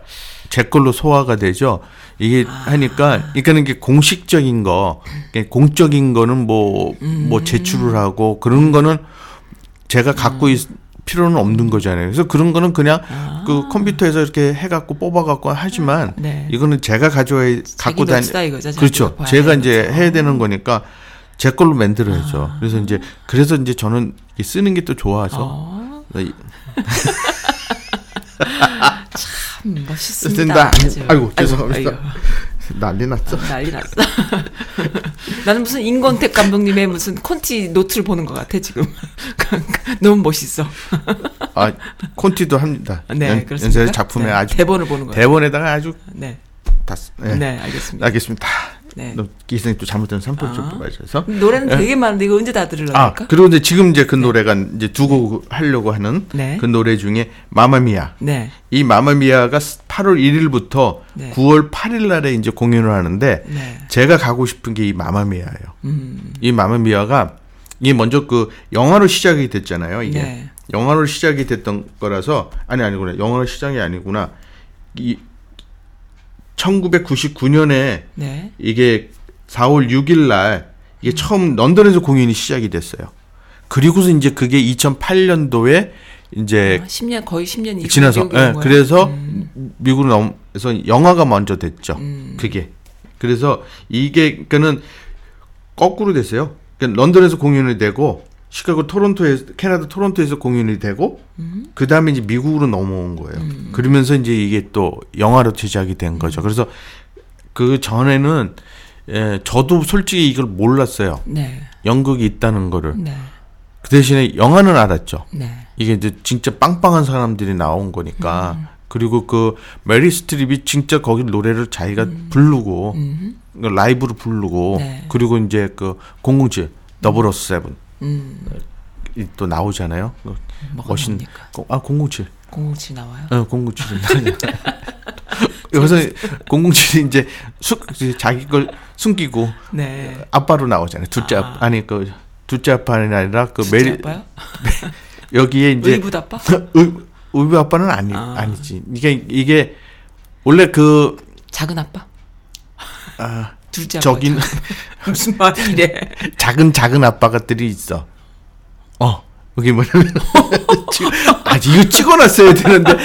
제 걸로 소화가 되죠. 이게 하니까 그러니까는 이게 공식적인 거, 공적인 거는 뭐뭐 음. 제출을 하고 그런 거는 제가 갖고 있 필요는 없는 거잖아요. 그래서 그런 거는 그냥 그 컴퓨터에서 이렇게 해갖고 뽑아갖고 하지만 아. 네. 이거는 제가 가져야 갖고 다니 이거죠. 그렇죠. 제가 이제 거죠. 해야 되는 거니까 제 걸로 만들어야죠. 아. 그래서 이제 그래서 이제 저는 이 쓰는 게 또 좋아서 어, 이- [laughs] 참 멋있습니다. 아이고, 죄송합니다. 아이고, 난리 났어. 아이고, 난리 났어. 나는 무슨 인권택 감독님의 무슨 콘티 노트를 보는 것 같아 지금. [laughs] 너무 멋있어. [laughs] 아 콘티도 합니다. 네, 연, 그렇습니다. 작품에 네, 아주 대본을 보는 거예요. 대본에다가 아주 네, 다. 쓰- 네, 네. 알겠습니다. 알겠습니다. 네. 너 기생이 또 잘못된 삼포 좀 아. 뽑아주셔서. 노래는 되게 많은데 이거 언제 다 들으려고 아 할까? 그리고 이제 지금 이제 그 노래가 이제 두 곡 하려고 하는 네. 그 노래 중에 마마미아. 네. 이 마마미아가 8월 1일부터 네. 9월 8일 날에 이제 공연을 하는데 네. 제가 가고 싶은 게 이 마마미아예요. 음. 이 마마미아가 이게 먼저 그 영화로 시작이 됐잖아요. 이게 네. 영화로 시작이 됐던 거라서 아니 아니구나 영화로 시작이 아니구나. 이 1999년에 네. 이게 4월 6일 날 이게 처음 런던에서 공연이 시작이 됐어요. 그리고서 이제 그게 2008년도에 이제 아, 10년 거의 10년 이후 지나서 미국에 예. 그래서 음. 미국으로 넘어서 영화가 먼저 됐죠. 음. 그게 그래서 이게 그러니까는 거꾸로 됐어요. 그러니까 런던에서 공연이 되고 시카고 토론토에서 캐나다 토론토에서 공연이 되고 음. 그 다음에 이제 미국으로 넘어온 거예요. 그러면서 이제 이게 또 영화로 제작이 된 거죠. 음. 그래서 그 전에는 예, 저도 솔직히 이걸 몰랐어요. 네. 연극이 있다는 거를. 네. 그 대신에 영화는 알았죠. 네. 이게 이제 진짜 빵빵한 사람들이 나온 거니까. 음. 그리고 그 메릴 스트립이 진짜 거기 노래를 자기가 부르고 음. 그 라이브로 부르고 네. 그리고 이제 그 007 double O seven 음. 이또 나오잖아요. 그 뭡니까? 거- 아 007. 공공치 나와요? 어, 007. [laughs] 여기서 007이 이제 수, 자기 걸 숨기고 네. 아빠로 나오잖아요. 둘째 아. 아니 그 둘째 아빠는 아니라 그 메리 아빠요? [laughs] 여기에 이제 의붓 아빠? [laughs] 의, 의부 아빠는 아니 아. 아니지. 이게 이게 원래 그 작은 아빠? 아, 둘째 아빠? 저긴 [laughs] 무슨 말이 이래? 작은 작은 아빠가들이 있어. 어 여기 뭐냐면 [laughs] 지- 아 이거 찍어놨어야 되는데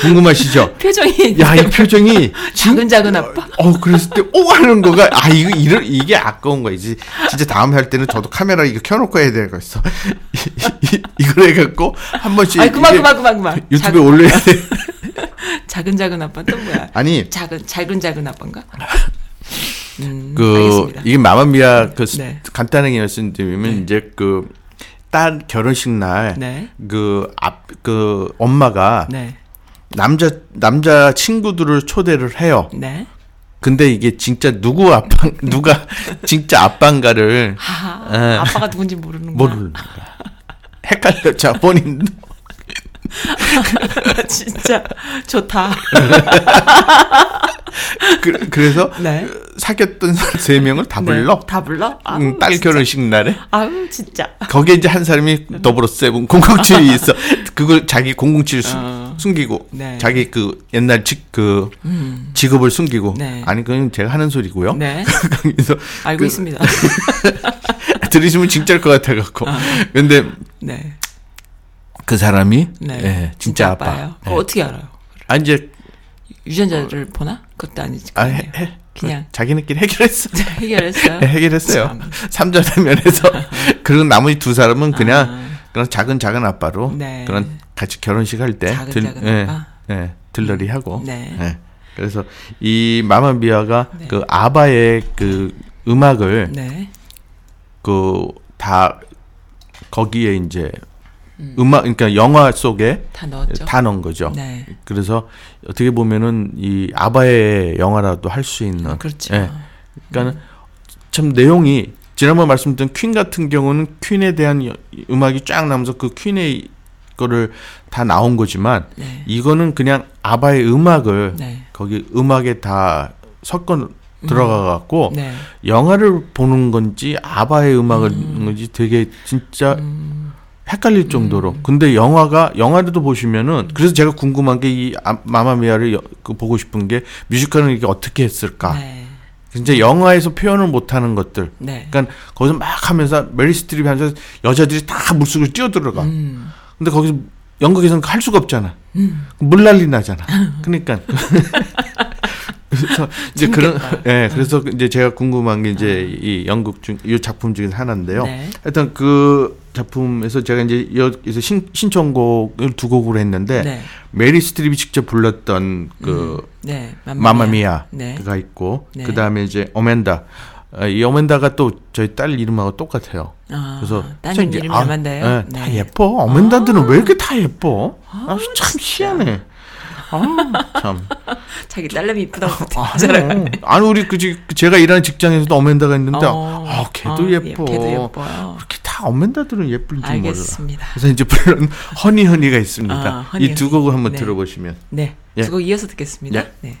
궁금하시죠? 표정이 야 이 표정이 작은 작은 아빠? 어 그랬을 때오 하는 거가 아 이거 이러, 이게 아까운 거지 진짜 다음에 할 때는 저도 카메라 이거 켜놓고 해야 되겠어 이, 이, 이걸 해갖고 한 번씩 아이 그만 그만 그만 그만. 유튜브에 작은, 올려야 돼 [laughs] 작은 작은 아빠 또 뭐야? 아니 작은 작은 작은 아빠인가? 음, 그 알겠습니다. 이게 마마미아 그 스- 네. 간단하게 말씀드리면 이제 그 딸 결혼식 날 네. 그앞그 엄마가 네. 남자 남자 친구들을 초대를 해요. 네. 근데 이게 진짜 누구 아빠 [laughs] 누가 진짜 아빠인가를 하, 예. 아빠가 누군지 모르는 거야. 모르는 거야. 헷갈렸죠 본인도. [laughs] 진짜 좋다. 그, 그래서 네. 사귀었던 세 명을 다 불러. 네. 다 불러? 아우, 응, 딸 진짜. 결혼식 날에 아유 진짜. 거기에 이제 한 사람이 더불어 세븐 007이 있어. 그걸 자기 007 숨, 어. 숨기고 네. 자기 그 옛날 직, 그 음. 직업을 숨기고 네. 아니 그건 제가 하는 소리고요. 네. [laughs] 거기서 알고 그- 있습니다. [laughs] 들으시면 진짜일 것 같아 갖고. 아. 근데 네. 그 사람이 네. 예, 진짜, 아빠. 아빠예요. 예. 그거 어떻게 알아요? 아 이제 유전자를 보나? 그것도 아니지. 아, 해, 해. 그냥. 그 자기네끼리 해결했어. 해결했어요. 네, 해결했어요. [laughs] 참. 삼자대면에서 [laughs] 그리고 나머지 두 사람은 그냥 아. 그런 작은 작은 아빠로 네. 그런 같이 결혼식 할 때 작은 작은 예, 아빠? 예, 들러리 하고 네. 예. 그래서 이 마마비아가 네. 그 아바의 그 음악을 네. 그다 거기에 이제 음. 악 그러니까 영화 속에 다 넣었죠. 다 넣은 거죠. 네. 그래서 어떻게 보면은 이 아바의 영화라도 할 수 있는 아, 그렇죠. 예. 그러니까는 참 내용이 지난번 말씀드린 퀸 같은 경우는 퀸에 대한 여- 음악이 쫙 나오면서 그 퀸의 거를 다 나온 거지만 네. 이거는 그냥 아바의 음악을 네. 거기 음악에 다 섞어 들어가 갖고 네. 영화를 보는 건지 아바의 음악을 듣는 건지 되게 진짜 음. 헷갈릴 정도로. 근데 영화가 영화도 보시면은 그래서 제가 궁금한 게 이 마마미아를 여- 그 보고 싶은 게 뮤지컬은 이게 어떻게 했을까? 네. 진짜 영화에서 표현을 못하는 것들. 네. 그러니까 거기서 막 하면서 메릴 스트립 하면서 여자들이 다 물속으로 뛰어들어가. 음. 근데 거기서 연극에서는 할 수가 없잖아. 물난리 나잖아. 그러니까 [laughs] 그래서 [laughs] 이제 그런 재밌겠다. [laughs] 예 그래서 이제 제가 궁금한 게 이제 이 연극 중 이 작품 중에 하나인데요. 네. 하여튼 그 작품에서 제가 이제 여기서 신, 신청곡을 두 곡으로 했는데 네. 메리 스트립이 직접 불렀던 그 네. 마마미아가 네. 있고 네. 그 다음에 이제 어멘다 아, 이 어멘다가 또 저희 딸 이름하고 똑같아요. 아, 그래서 따님 이름이 아? 예, 다 예뻐. 어멘다들은 왜 이렇게 다 예뻐? 아, 참 희한해. 아, 참. [laughs] 자기 딸내미 이쁘다고 아, 자랑하네. 아니 우리 그, 그 제가 일하는 직장에서도 어멘다가 있는데 어, 아 걔도 어, 예뻐. 걔도 예뻐요. 그렇게 다 어멘다들은 예쁜지 몰라. 알겠습니다. 그래서 이제 별론 허니허니가 있습니다. 아, 이두 곡을 한번 네. 들어보시면. 네. 예. 두곡 이어서 듣겠습니다. 예. 네.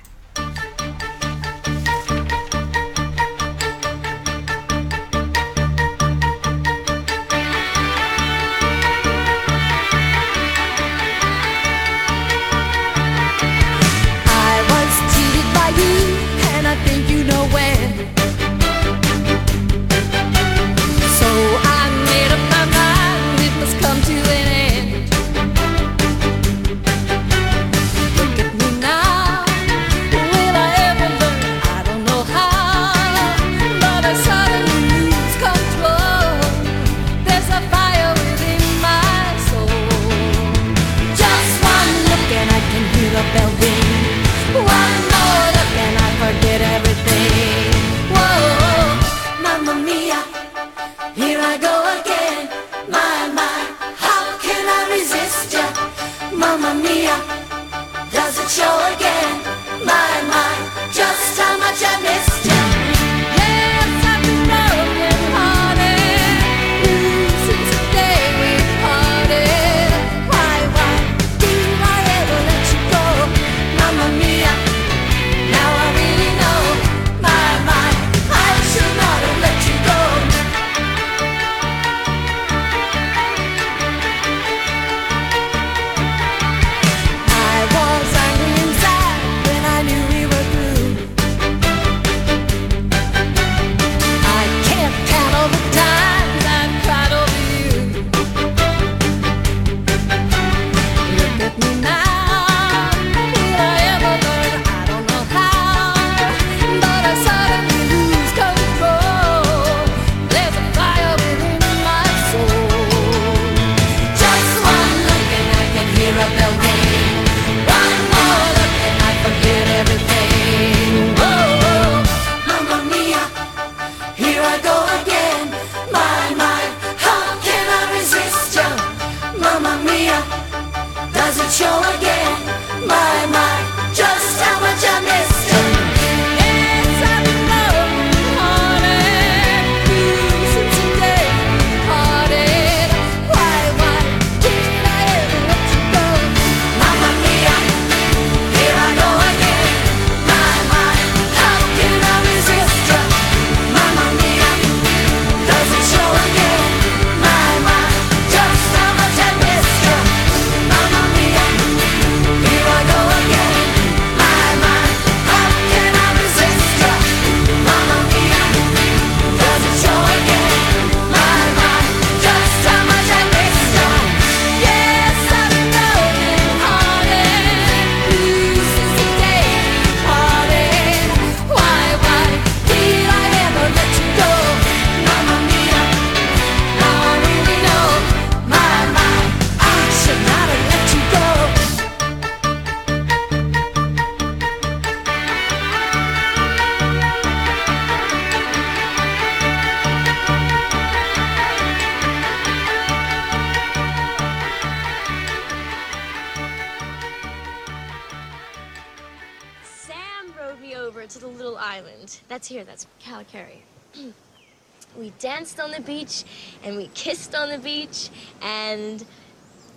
and we kissed on the beach and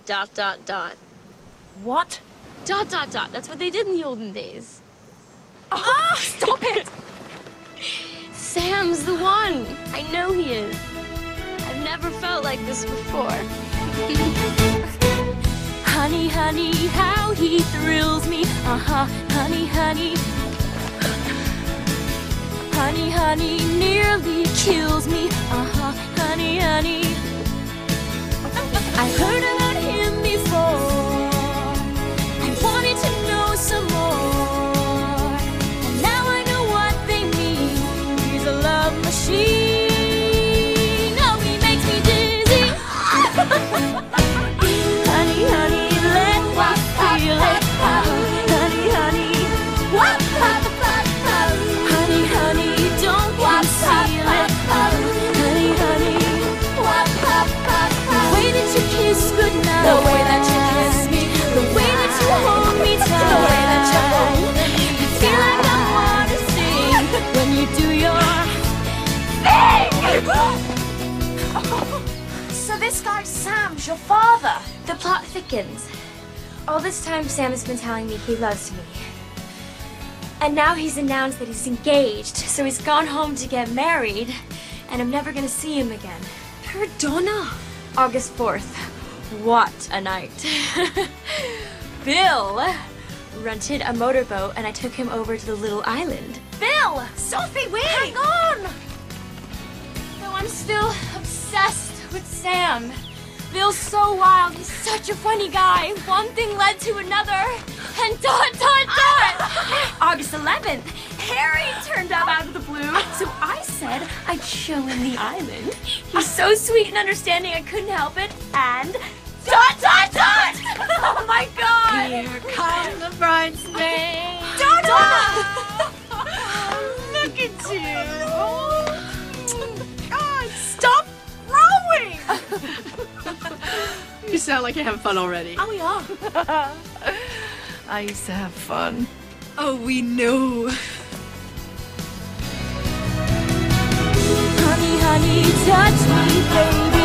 dot, dot, dot. What? Dot, dot, dot. That's what they did in the olden days. Ah, oh, [laughs] stop it! Sam's the one. I know he is. I've never felt like this before. [laughs] honey, honey, how he thrills me. Uh-huh, honey, honey. honey, honey, nearly kills me. Uh-huh honey, [laughs] honey. I heard your father. The plot thickens. All this time, Sam has been telling me he loves me. And now he's announced that he's engaged, so he's gone home to get married, and I'm never gonna see him again. Perdona. August 4th. What a night. [laughs] Bill rented a motorboat, and I took him over to the little island. Bill! Sophie, wait! Hang on! Though I'm still obsessed with Sam. Bill's so wild. He's such a funny guy. One thing led to another. And dot, dot, dot. [laughs] August 11th, Harry turned up out of the blue. So I said I'd show him the island. He's so sweet and understanding, I couldn't help it. And dot, dot, dot. [laughs] Oh my God. Here come the bridesmaids. Donna! [laughs] Look at you. [laughs] You sound like you're having fun already. Oh, we are. [laughs] I used to have fun. Oh, we know. Honey, honey, touch me, baby.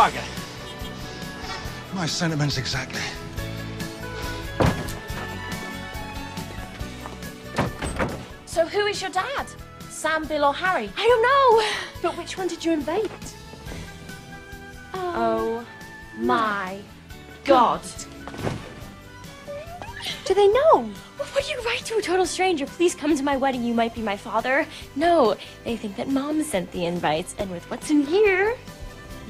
Bugger. My sentiments exactly. So who is your dad? Sam, Bill, or Harry? I don't know. But which one did you invite? Um, oh hmm. my God. Do they know? What do you write to a total stranger? Please come to my wedding. You might be my father. No, they think that mom sent the invites, and with what's in here,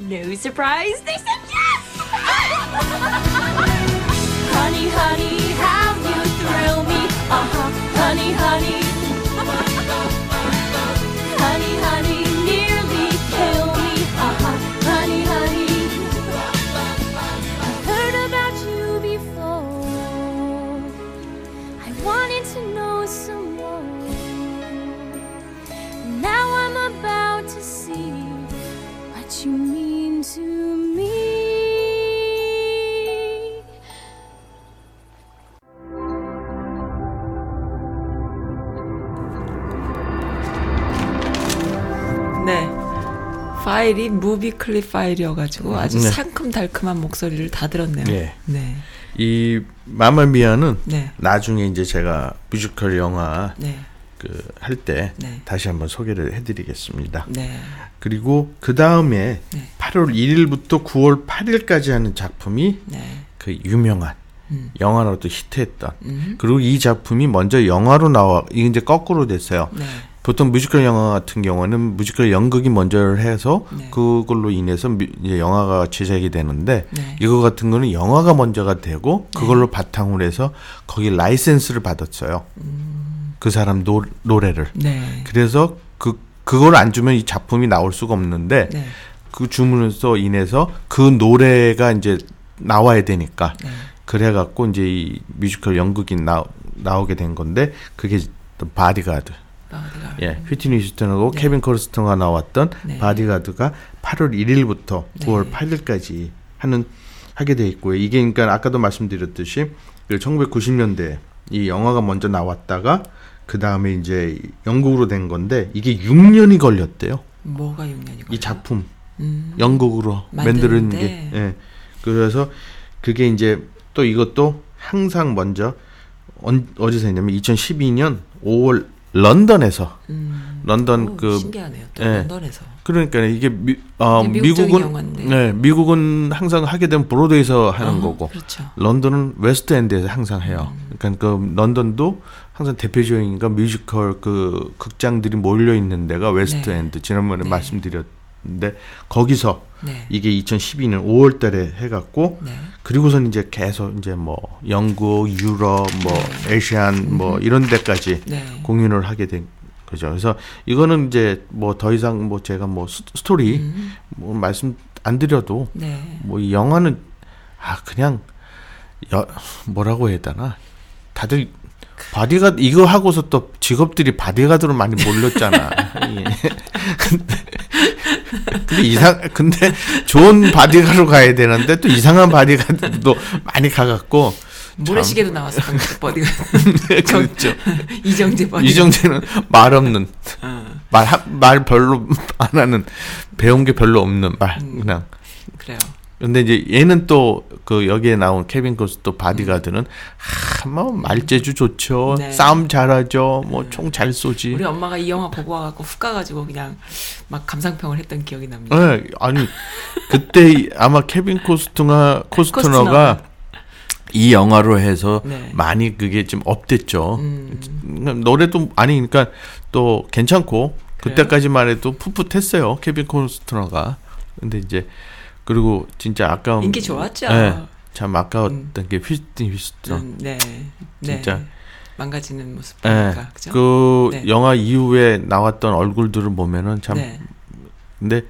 no surprise, they said yes! [laughs] honey, honey, how you thrill me. Uh huh. Honey, honey. honey, honey, nearly kill me. Uh huh. Honey, honey. I've heard about you before. I wanted to know some more. Now I'm about to see what you mean to me. 네. 파일이 무비 클립 파일이어가지고 아주 네. 상큼달큼한 목소리를 다 들었네요. 네. 네. 이 마마미아는 네. 나중에 이제 제가 뮤지컬 영화 네. 그할때 네. 다시 한번 소개를 해드리겠습니다. 네. 그리고 그 다음에 네. 8월 1일부터 9월 8일까지 하는 작품이 네. 그 유명한 음. 영화로도 히트했던 음. 그리고 이 작품이 먼저 영화로 나와 이게 이제 거꾸로 됐어요. 네. 보통 뮤지컬 영화 같은 경우는 뮤지컬 연극이 먼저 해서 네. 그걸로 인해서 뮤- 이제 영화가 제작이 되는데 네. 이거 같은 거는 영화가 먼저가 되고 그걸로 바탕으로 해서 거기 라이센스를 받았어요. 그 사람 노, 노래를. 음. 네. 그래서 그 그걸 안 주면 이 작품이 나올 수가 없는데 네. 그 주문으로 인해서 그 노래가 이제 나와야 되니까 네. 그래갖고 이제 이 뮤지컬 연극이 나, 나오게 된 건데 그게 또 바디가드. 바디가드. 예, 휘트니 휴스턴하고 네. 케빈 코스트너가 나왔던 네. 바디가드가 8월 1일부터 네. 9월 8일까지 하는 하게 돼 있고요. 이게 그러니까 아까도 말씀드렸듯이 그 1990년대 이 영화가 먼저 나왔다가 그 다음에 이제 연극으로 된 건데 이게 6년이 걸렸대요. 뭐가 6년이고. 이 작품 음. 연극으로 만드는 게. 예. 그래서 그게 이제 또 이것도 항상 먼저 언, 어디서 했냐면 2012년 5월 런던에서 음. 런던 오, 그 신기하네요. 또 예. 런던에서. 그러니까 이게 미, 어, 미국은. 네, 미국은 항상 하게 되면 브로드웨이에서 하는 어, 거고 그렇죠. 런던은 웨스트엔드에서 항상 해요. 음. 그러니까 그 런던도 항상 대표적인 그 뮤지컬 그 극장들이 몰려 있는 데가 웨스트엔드 지난번에 네. 말씀드렸는데 거기서 네. 이게 2012년 5월달에 해갖고 네. 그리고선 이제 계속 이제 뭐 영국, 유럽, 뭐 Asian 뭐 이런 데까지 네. 공연을 하게 된 거죠. 그래서 이거는 이제 뭐 더 이상 뭐 제가 뭐 스- 스토리 음. 뭐 말씀 안 드려도 네. 뭐이 영화는 아 그냥 여, 뭐라고 해야 되나? 다들 바디가 이거 하고서 또 직업들이 바디가드로 많이 몰렸잖아. [laughs] 예. 근데, 근데 이상 근데 좋은 바디가로 가야 되는데 또 이상한 바디가도 많이 가갖고 모래시계도 나왔어 방금 버디가 [laughs] 그렇죠. [laughs] 이정재 버디. 이정재는 말 없는 말말 별로 안 하는 배운 게 별로 없는 말 그냥 그래요. 근데 이제 얘는 또 그 여기에 나온 케빈 코스트너 바디가드는 아뭐 말재주 좋죠 네. 싸움 잘하죠 뭐 총 잘 쏘지 우리 엄마가 이 영화 보고 와갖고 훅 가가지고 그냥 막 감상평을 했던 기억이 납니다. 네, 아니 그때 이- 아마 케빈 코스트가 코스트너가 이 영화로 해서 네. 많이 그게 좀 up됐죠. 음. 노래도 아니 그러니까 또 괜찮고 그래요? 그때까지만 해도 풋풋했어요. 케빈 코스트너가. 근데 이제 그리고 진짜 아까운 인기 좋았죠. 네, 참 아까웠던 게 휘스틴 휘스턴. 음, 네, 네. 진짜. 망가지는 모습 예, 보니까 그죠? 그 네. 영화 이후에 나왔던 얼굴들을 보면은 참 네. 근데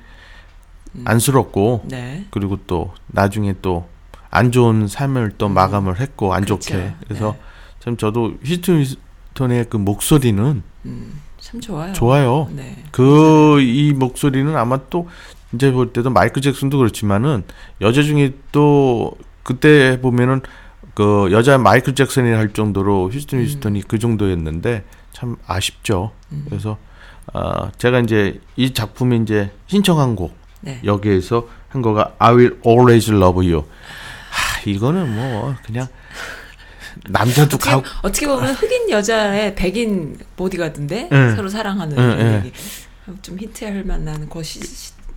안쓰럽고 네. 그리고 또 나중에 또 안 좋은 삶을 또 마감을 했고 안 음. 그렇죠. 좋게 그래서 참 저도 휘스턴 휘스턴의 그 목소리는 음, 참 좋아요. 좋아요. 네. 그이 목소리는 아마 또 이제 볼 때도 마이클 잭슨도 그렇지만은 여자 중에 또 그때 보면은 그 여자 마이클 잭슨이 할 정도로 휴스턴 음. 휴스턴이 그 정도였는데 참 아쉽죠. 그래서 아 제가 이제 이 작품에 이제 신청한 곡 네. 여기에서 한 거가 I Will Always Love You. 하, 이거는 뭐 그냥 남자도 어떻게, 가고 어떻게 보면 흑인 여자의 백인 보디가드인데 응. 서로 사랑하는 응, 이런 응. 얘기. 좀 히트할 만한 그 시,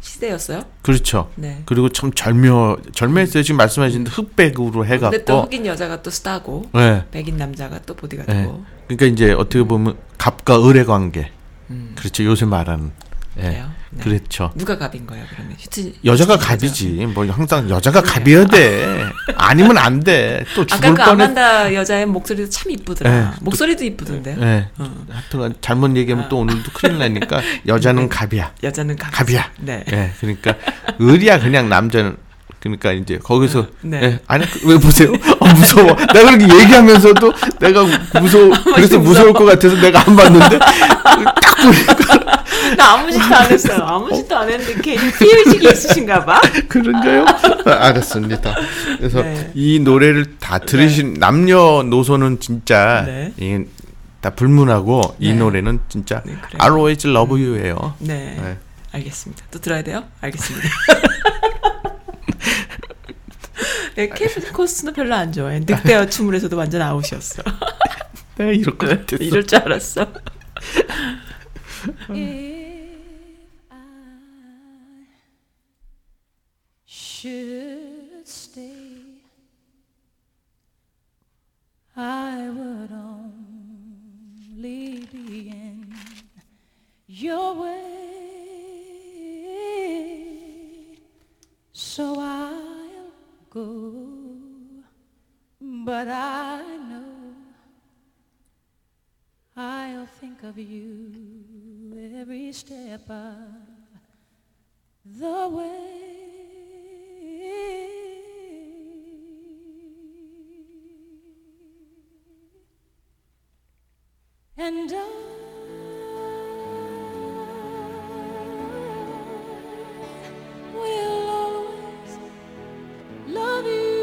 시, 시대였어요. 그렇죠. 네. 그리고 참 절묘 절묘했어요. 지금 말씀하신 흑백으로 근데 또 해갖고 흑인 여자가 또 스타고 네. 백인 남자가 또 보디가드고. 네. 그러니까 이제 어떻게 보면 갑과 을의 관계. 그렇죠. 요새 말하는. 그래요? 네. 그렇죠. 누가 갑인 거예요 그러면? 히트, 여자가 히트 갑이지. 뭐 항상 여자가 갑이어야 돼. 아니면 안 돼. 또 아까 죽을 그 뻔해. 아만다 여자의 목소리도 참 이쁘더라. 네. 목소리도 이쁘던데. 예. 어. 하여튼 잘못 얘기하면 또 오늘도 큰일 나니까 여자는 [laughs] 갑이야. 여자는 갑. 갑이야. 네. 예. 그러니까 을이야 그냥 남자는 그러니까 이제 거기서 네. 예. 아니 그- 왜 보세요? 어, 무서워. 내가 그렇게 얘기하면서도 내가 무서워. [laughs] 그래서 무서울 것 같아서 내가 안 봤는데 딱 보니까 [laughs] 나 아무 짓도 안 했어요. 아무 짓도 안 했는데 괜히 피의식이 있으신가 봐. [laughs] 그런가요? [laughs] 아, 알았습니다. 그래서 네. 이 노래를 다 들으신 남녀 노소는 진짜 네. 이게 다 불문하고 이 네. 노래는 진짜 네, 그래요. I'll always love you예요. 네. 네. 알겠습니다. 또 들어야 돼요? 알겠습니다. 네, 케빈 코스는 별로 안 좋아해. 늑대와 춤을 해서도 완전 아웃이었어. 내가 이럴 것 같았어. 이럴 줄 알았어. Should stay, I would only be in your way. So I'll go, but I know I'll think of you every step of the way. And I will always love you.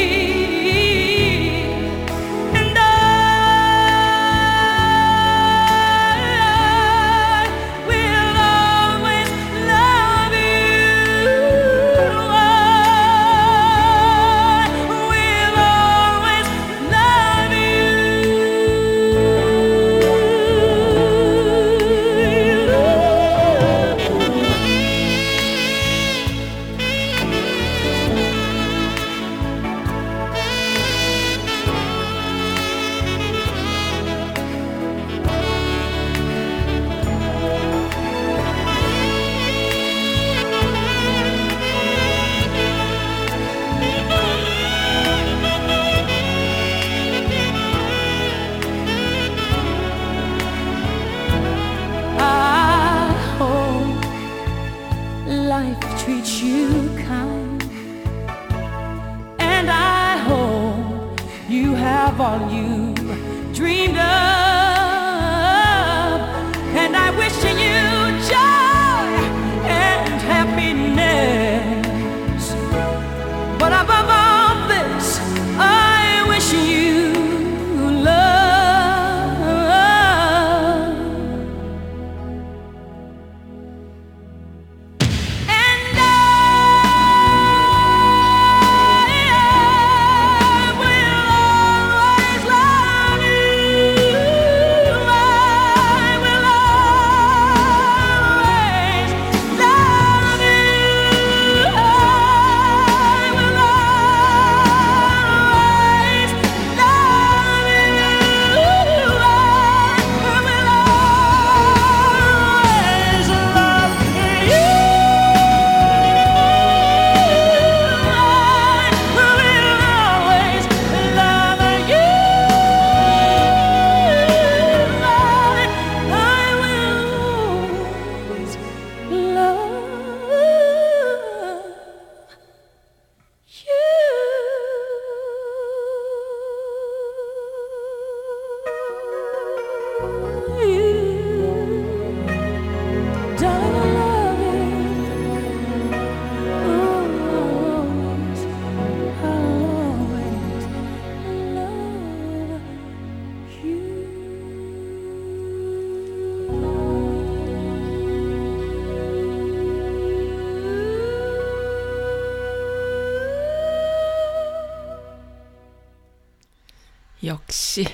역시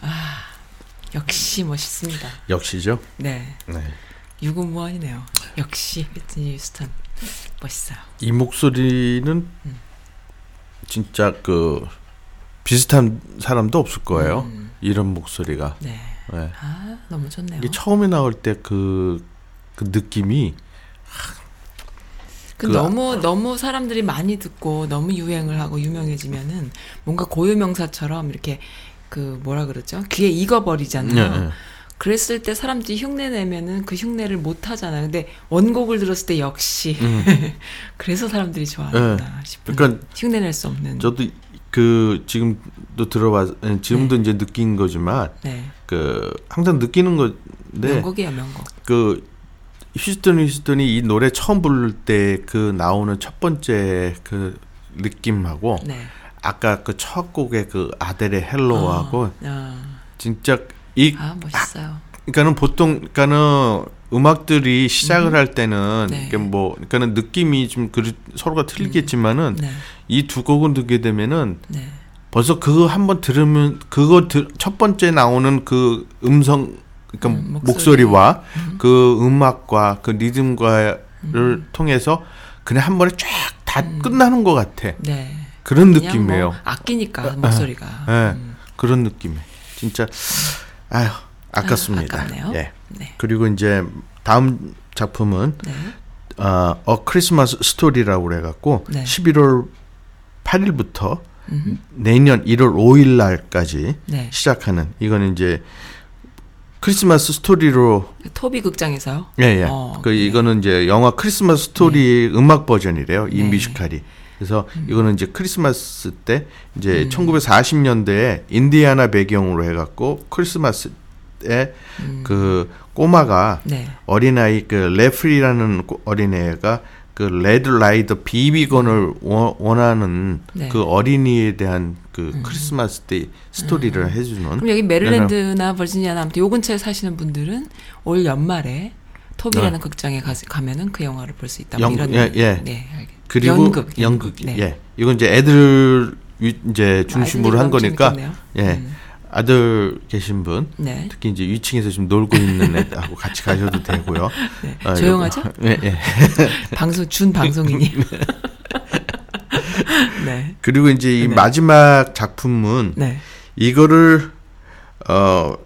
아 역시 멋있습니다. 역시죠. 네. 네. 유구무원이네요. 역시 위트니 휴스턴 멋있어요. 이 목소리는 진짜 그 비슷한 사람도 없을 거예요. 이런 목소리가. 네. 네. 아 너무 좋네요. 이게 처음에 나올 때 그그 느낌이 그그 너무 너무 사람들이 많이 듣고 너무 유행을 하고 유명해지면은 뭔가 고유명사처럼 이렇게 그 뭐라 그러죠? 귀에 익어버리잖아요. 네, 네. 그랬을 때 사람들이 흉내 내면은 그 흉내를 못 하잖아요. 근데 원곡을 들었을 때 역시 음. [laughs] 그래서 사람들이 좋아하는구나 네. 싶은 그러니까 흉내 낼 수 없는 저도 그 지금도 들어봐 예, 지금도 이제 느낀 거지만 네. 그 항상 느끼는 건데 명곡이에요 명곡. 그 휴스턴 휴스턴이 이 노래 처음 부를 때 그 나오는 첫 번째 그 느낌하고 네. 아까 그 첫 곡의 그 아델의 헬로하고 어, 어. 진짜 이 아 멋있어요. 그러니까는 보통 그러니까는 음악들이 시작을 할 때는 네. 이게 뭐 그러니까는 느낌이 좀 그, 서로가 틀리겠지만은 네. 이두 곡을 듣게 되면은 네. 벌써 그거 한번 들으면 그거 들, 첫 번째 나오는 그 음성 그러니까 음, 목소리. 목소리와 그 음악과 그 리듬과를 음. 통해서 그냥 한 번에 쫙 다 끝나는 것 같아. 네. 그런 느낌이에요. 뭐 아끼니까 목소리가. 예, 음. 그런 느낌이 진짜 아휴 아깝습니다. 아, 아깝네요. 예. 네. 그리고 이제 다음 작품은 네. 어, 어 크리스마스 스토리라고 그래갖고 네. 11월 8일부터 내년 1월 5일 날까지 네. 시작하는 이거는 이제 크리스마스 스토리로 토비 극장에서요. 예, 예. 어, 그 네. 이거는 이제 영화 크리스마스 스토리 음악 버전이래요. 이 네. 뮤지컬이. 그래서 이거는 이제 크리스마스 때 이제 음. 1940년대에 인디아나 배경으로 해 갖고 크리스마스 때그 꼬마가 음. 네. 어린아이 그 랄피라는 꼬- 어린애가 그 Red Ryder BB gun을 원- 원하는 네. 음. 그 어린이에 대한 그 크리스마스 때 스토리를 해주는. 그럼 여기 메릴랜드나 버지니아나 아무튼 요 근처에 사시는 분들은 올 연말에 토비라는 네. 극장에 가, 가면은 그 영화를 볼 수 있다. 연- 뭐 이런 예, 예. 네, 알겠- 그리고 연극, 연극, 네. 예 이건 이제 애들 위- 이제 중심으로 아이들이 한 거니까 재밌겠네요. 예 음. 아들 계신 분 네. 특히 이제 위층에서 좀 놀고 있는 애하고 같이 가셔도 되고요. [laughs] 네. 아, 조용하죠? [laughs] 예, 예. [laughs] 방송 준 방송인이. 네. 그리고 이제 이 네. 마지막 작품은 네. 이거를 어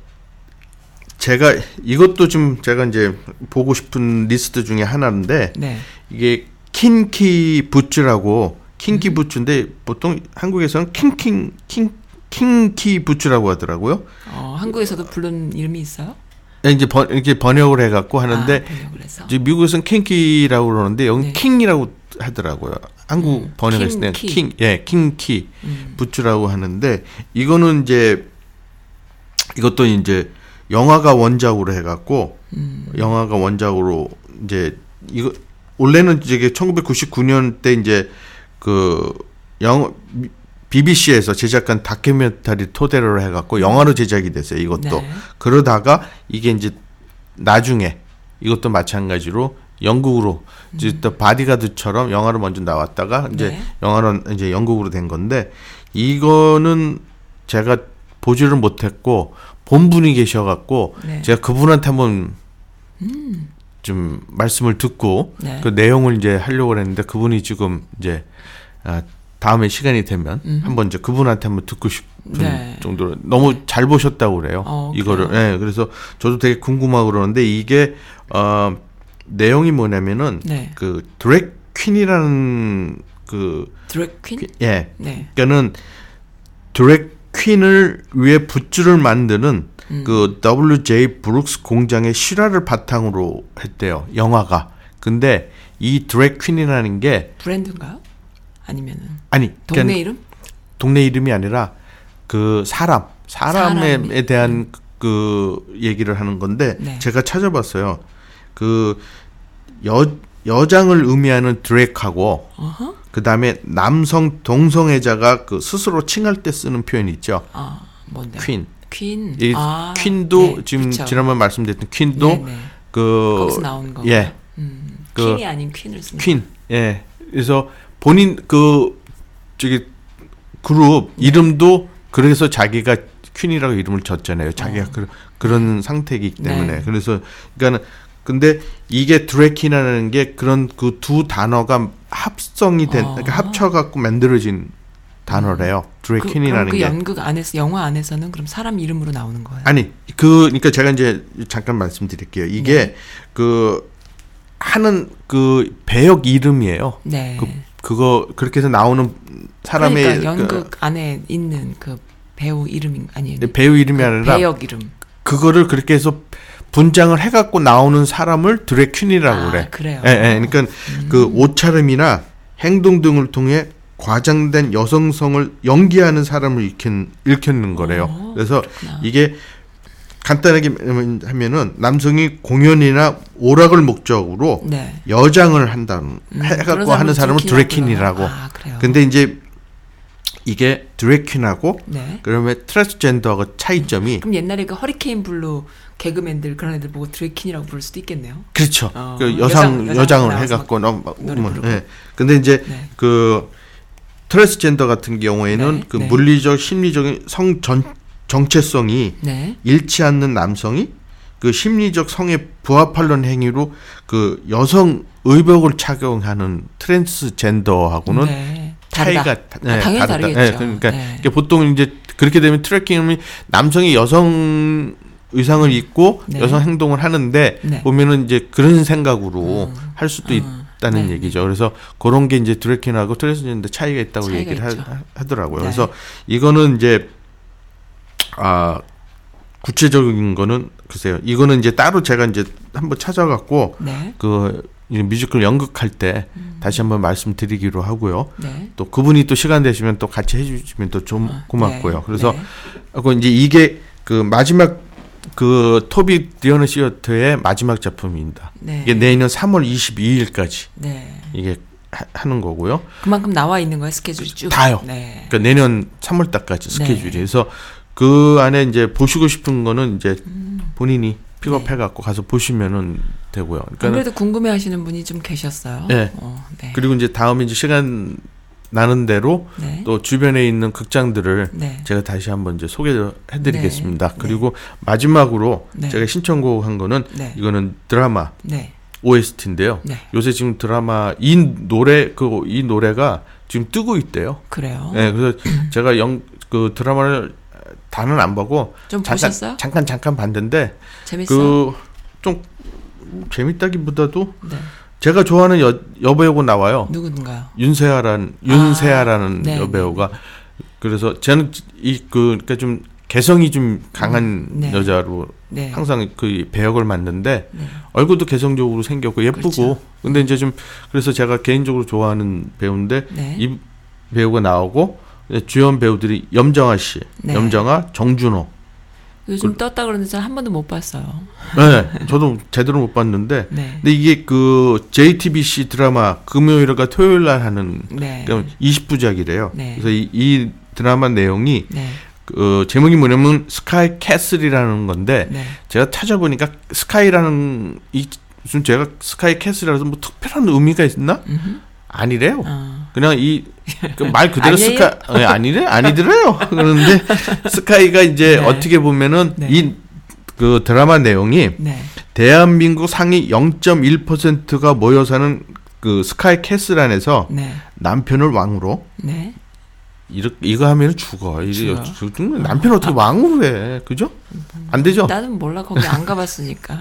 제가 이것도 좀 제가 이제 보고 싶은 리스트 중에 하나인데 네. 이게 Kinky Boots라고 음. 킹키 부츠인데 보통 한국에서는 킹킹 킹 킹키 부츠라고 하더라고요. 어, 한국에서도 부른 이름이 있어요? 이제 번 이렇게 번역을 해갖고 하는데 아, 번역을 미국에서는 kinky라고 그러는데 여기 네. 는 킹이라고 하더라고요. 한국 음, 번역했을 때. 킹, 예, 킹키 음. 부츠라고 하는데 이거는 이제 이것도 이제 영화가 원작으로 해갖고 음. 영화가 원작으로 이제 이거 원래는 이게 1999년 때 이제 그 영 BBC에서 제작한 다큐멘터리 토대로 해갖고 영화로 제작이 됐어요. 이것도 네. 그러다가 이게 이제 나중에 이것도 마찬가지로 영국으로 이제 또 바디가드처럼 영화로 먼저 나왔다가 이제 음. 네. 영화로 이제 영국으로 된 건데 이거는 제가 보지를 못했고 본 분이 계셔갖고 네. 음. 제가 그분한테 한번 좀 말씀을 듣고 네. 그 내용을 이제 하려고 했는데 그분이 지금 이제 아, 다음에 시간이 되면 한번 이제 그분한테 한번 듣고 싶은 네. 정도로 너무 잘 보셨다고 그래요. 어, 이거를. 예. 그래서 저도 되게 궁금하고 그러는데 이게 어 내용이 뭐냐면은 네. 그 드랙 퀸이라는 그 드랙 퀸? 예. 네. 그러니까는 드랙 퀸을 위해 굿즈를 만드는 음. 그 WJ 브룩스 공장의 실화를 바탕으로 했대요. 영화가. 근데 이 드랙 퀸이라는 게 브랜드인가요? 아니면은 아니 동네 그러니까 이름? 동네 이름이 아니라 그 사람 사람에 사람이. 대한 그 얘기를 하는 건데 네. 제가 찾아봤어요. 그 여 여장을 의미하는 드랙하고. 그 다음에 남성 동성애자가 그 스스로 칭할 때 쓰는 표현이 있죠. 아, 뭔데? 퀸. 퀸. 이 아, 퀸도 네, 지금 그쵸. 지난번 말씀드렸던 퀸도 네, 네. 그 거기서 나오는 거. 예, 음, 그 퀸이 아닌 퀸을 쓰는. 퀸. 예. 그래서 본인 그 저기 그룹 네. 이름도 그래서 자기가 퀸이라고 이름을 졌잖아요. 자기가 그, 그런 상태이기 때문에. 어. 네. 그래서 그러니까는 근데 이게 드래키라는 게 그런 그 두 단어가 합성이 된 어. 그러니까 합쳐 갖고 만들어진 단어래요. 그, 그럼 드래킨이라는 그 게. 연극 안에서 영화 안에서는 그럼 사람 이름으로 나오는 거예요? 아니 그 그러니까 제가 이제 잠깐 말씀드릴게요. 이게 네. 그 하는 그 배역 이름이에요. 네. 그 그거 그렇게 해서 나오는 사람의 그러니까 그 연극 안에 있는 그 배우 이름이 아니에요. 배우 이름이 아니라 배역 이름. 그거를 그렇게 해서 분장을 해갖고 나오는 사람을 드래퀸이라고 아, 그래. 그래요? 예, 예. 그러니까 그 옷차림이나 행동 등을 통해 과장된 여성성을 연기하는 사람을 일컫, 일컫는 거래요. 어, 그래서 그렇구나. 이게 간단하게 하면은 남성이 공연이나 오락을 목적으로 네. 여장을 한다는 음, 해갖고 하는 사람을 drag queen이라고. 아, 그래요. 근데 이제 이게 drag queen하고 네. 그러면 트랜스젠더하고 차이점이 그럼 옛날에 그 허리케인 블루 개그맨들 그런 애들 보고 drag queen이라고 부를 수도 있겠네요. 그렇죠. 어, 그 여상 여장- 여장을 해갖고 막너 노래 뭐. 예. 근데 이제 네. 그 트랜스젠더 같은 경우에는 네, 그 네. 물리적 심리적인 성 전, 정체성이 네. 일치 않는 남성이 그 심리적 성에 부합하는 행위로 그 여성 의복을 착용하는 트랜스젠더하고는 네. 차이가 아, 당연히 다르다. 다르겠죠. 예, 그러니까 네. 보통 이제 그렇게 되면 drag queen은 남성이 여성 의상을 입고 네. 여성 행동을 하는데 네. 보면은 이제 그런 생각으로 할 수도 음. 있다는 네. 얘기죠. 그래서 그런 게 이제 drag queen하고 트랜스젠더 차이가 있다고 차이가 얘기를 있죠. 하, 하더라고요. 네. 그래서 이거는 이제 아 구체적인 거는 글쎄요. 이거는 이제 따로 제가 이제 한번 찾아갖고 네. 그이 뮤지컬 연극할 때 다시 한번 말씀드리기로 하고요. 네. 또 그분이 또 시간 되시면 또 같이 해주시면 또 좀 고맙고요. 네. 그래서 네. 그 이제 이게 그 마지막 그 토비 디어너 시어터의 마지막 작품입니다. 네. 이게 내년 3월 22일까지 네. 이게 하, 하는 거고요. 그만큼 나와 있는 거예요 스케줄이 쭉. 다요. 네. 그러니까 내년 3월 달까지 네. 스케줄이. 그래서 그 안에 이제 보시고 싶은 거는 이제 음. 본인이 픽업해 갖고 가서 보시면은 되고요. 그러니까 안 그래도 궁금해 하시는 분이 좀 계셨어요. 네. 어, 네. 그리고 이제 다음에 이제 시간 나는 대로 네. 또 주변에 있는 극장들을 네. 제가 다시 한번 이제 소개해 드리겠습니다. 네. 그리고 마지막으로 네. 제가 신청곡 한 거는 네. 이거는 드라마 네. OST인데요. 네. 요새 지금 드라마 이 노래 그 이 노래가 지금 뜨고 있대요. 그래요. 네, 그래서 제가 영 그 드라마를 다는 안 보고 좀 잠깐 보셨어요? 잠깐 잠깐 봤는데 재밌어요. 그좀 재밌다기보다도 네. 제가 좋아하는 여, 여배우가 나와요. 누군가요? 윤세아라는 윤세아라는 네, 여배우가 그래서 저는 이그 그러니까 좀 개성이 좀 강한 네. 여자로 네. 항상 그 배역을 맡는데 네. 얼굴도 개성적으로 생겼고 예쁘고 그렇죠. 근데 이제 좀 그래서 제가 개인적으로 좋아하는 배우인데 네. 이 배우가 나오고 주연 배우들이 염정아 씨, 네. 염정아, 정준호. 요즘 떴다 그러는데 저는 한 번도 못 봤어요. 네, 저도 제대로 못 봤는데 [laughs] 네. 근데 이게 그 JTBC 드라마 금요일과 토요일 날 하는 네. 그러니까 20부작이래요. 네. 그래서 이, 이 드라마 내용이 네. 그 제목이 뭐냐면 스카이 캐슬이라는 건데 네. 제가 찾아보니까 스카이라는 이 무슨 제가 스카이 캐슬이라서 뭐 특별한 의미가 있나? 아니래요. 어. 그냥 이 말 그대로 아니에요? 스카 예, 아니래 아니더래요. 그런데 스카이가 이제 네. 어떻게 보면은 네. 이그 드라마 내용이 네. 대한민국 상위 0.1%가 모여 사는 그 스카이 캐슬 안에서 네. 남편을 왕으로 네. 이렇게 이거 하면 죽어. 죽- 남편 어떻게 왕으로 해? 그죠? 안 되죠? 나는 몰라 거기 안 가봤으니까.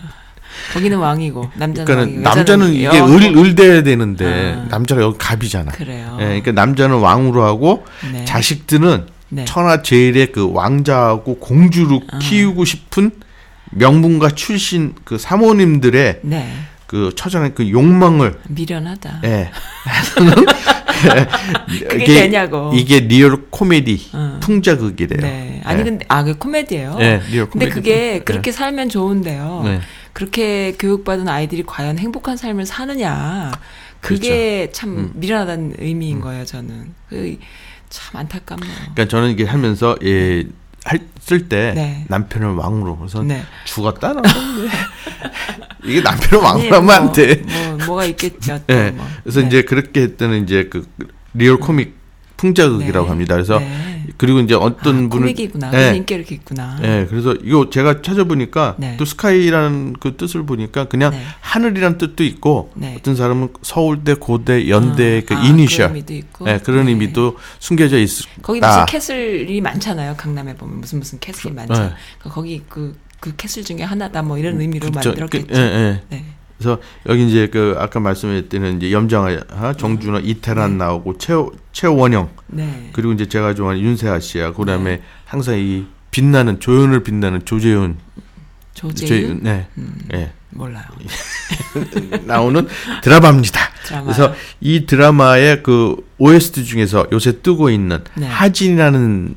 거기는 왕이고 남자는 그러니까는 왕이고, 남자는 이게. 을 이 돼야 되는데 아. 남자가 여기 갑이잖아. 그래요. 예, 그러니까 남자는 왕으로 하고 네. 자식들은 네. 천하 제일의 그 왕자하고 공주로 아. 키우고 싶은 명문가 출신 그 사모님들의 네. 그 처절한 그 욕망을 미련하다. 예. [laughs] 그게 되냐고. 이게 real 코미디 어. 풍자극이래요. 네. 아니 예. 근데 아 그 코미디예요. 예, real 근데 코미디. 그게 네. 그렇게 살면 좋은데요. 네. 그렇게 교육받은 아이들이 과연 행복한 삶을 사느냐. 그게 그렇죠. 참 음. 미련하다는 의미인 거예요, 저는. 그, 참 안타깝네요. 그러니까 저는 이게 하면서 예, 했을 때 네. 남편을 왕으로 그래서 네. 죽었다 나. [laughs] 이게 남편을 왕으로 하면 안 뭐, 돼. 뭐, 뭐가 있겠죠. 또 예. 뭐. 그래서 네. 이제 그렇게 했더니 이제 그 리얼 코믹 풍자극이라고 네. 합니다. 그래서 네. 아, 그리고 이제 어떤 분은 코믹이구나. 예. 그래서 인기가 이렇게 있구나. 예, 그래서 이거 제가 찾아보니까 네. 또 SKY라는 그 뜻을 보니까 그냥 네. 하늘이란 뜻도 있고 네. 어떤 사람은 서울대, 고대, 연대 아, 그 아, 이니셜 그런. 예, 그런 네. 의미도 숨겨져 있다. 거기 무슨 castle이 많잖아요. 강남에 보면 무슨 무슨 castle이 많죠. 네. 그러니까 거기 그, 그 castle 중에 하나다 뭐 이런 의미로 그쵸. 만들었겠죠. 그, 예, 예. 네. 그래서 여기 이제 그 아까 말씀드렸던 이제 염정아, 정준호, 이태란 나오고 최 최원영 네. 그리고 이제 제가 좋아하는 윤세아 씨야. 그다음에 항상 이 빛나는 조연을 빛나는 조재훈, 조재윤? 네, 음, 예. 몰라요. [laughs] 나오는 드라마입니다. 드라마요? 그래서 이 드라마의 그 OST 중에서 요새 뜨고 있는 네. 하진이라는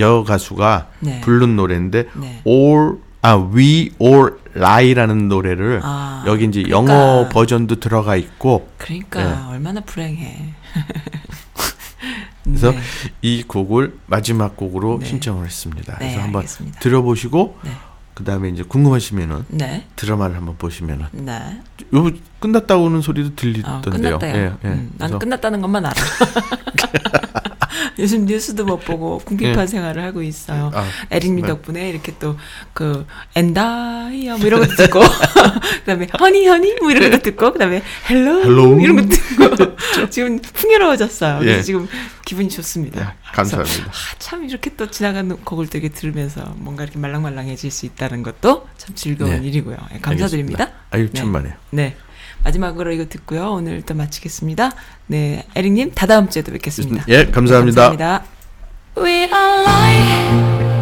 여 가수가 네. 부른 노래인데 네. All 아 We All Lie라는 노래를 아, 여기 이제 그러니까. 영어 버전도 들어가 있고 그러니까 네. 얼마나 불행해. [laughs] 그래서 네. 이 곡을 마지막 곡으로 네. 신청을 했습니다. 네, 그래서 한번 알겠습니다. 들어보시고 네. 그다음에 이제 궁금하시면은 네. 드라마를 한번 보시면은 네. 요 끝났다고는 소리도 아, 들리던데요. 끝났다요. 예, 예. 음, 난 끝났다는 것만 알아. [laughs] [laughs] 요즘 뉴스도 못 보고 궁핍한 예. 생활을 하고 있어요. 아, 에릭님 네. 덕분에 이렇게 또 그 And I야 뭐 이런 것도 듣고 [laughs] 그다음에 honey honey 뭐 이런 것도 듣고 그다음에 hello hello. 이런 것도 듣고 지금 풍요로워졌어요. 그래서 예. 지금 기분이 좋습니다. 예, 감사합니다. 그래서, 아, 참 이렇게 또 지나가는 곡을 되게 들으면서 뭔가 이렇게 말랑말랑해질 수 있다는 것도 참 즐거운 네. 일이고요. 예, 감사드립니다. 알겠습니다. 아유 네. 천만에요. 네. 마지막으로 이거 듣고요. 오늘 일단 마치겠습니다. 네. 에릭님, 다다음 주에도 뵙겠습니다. 예, 감사합니다. 감사합니다. We are like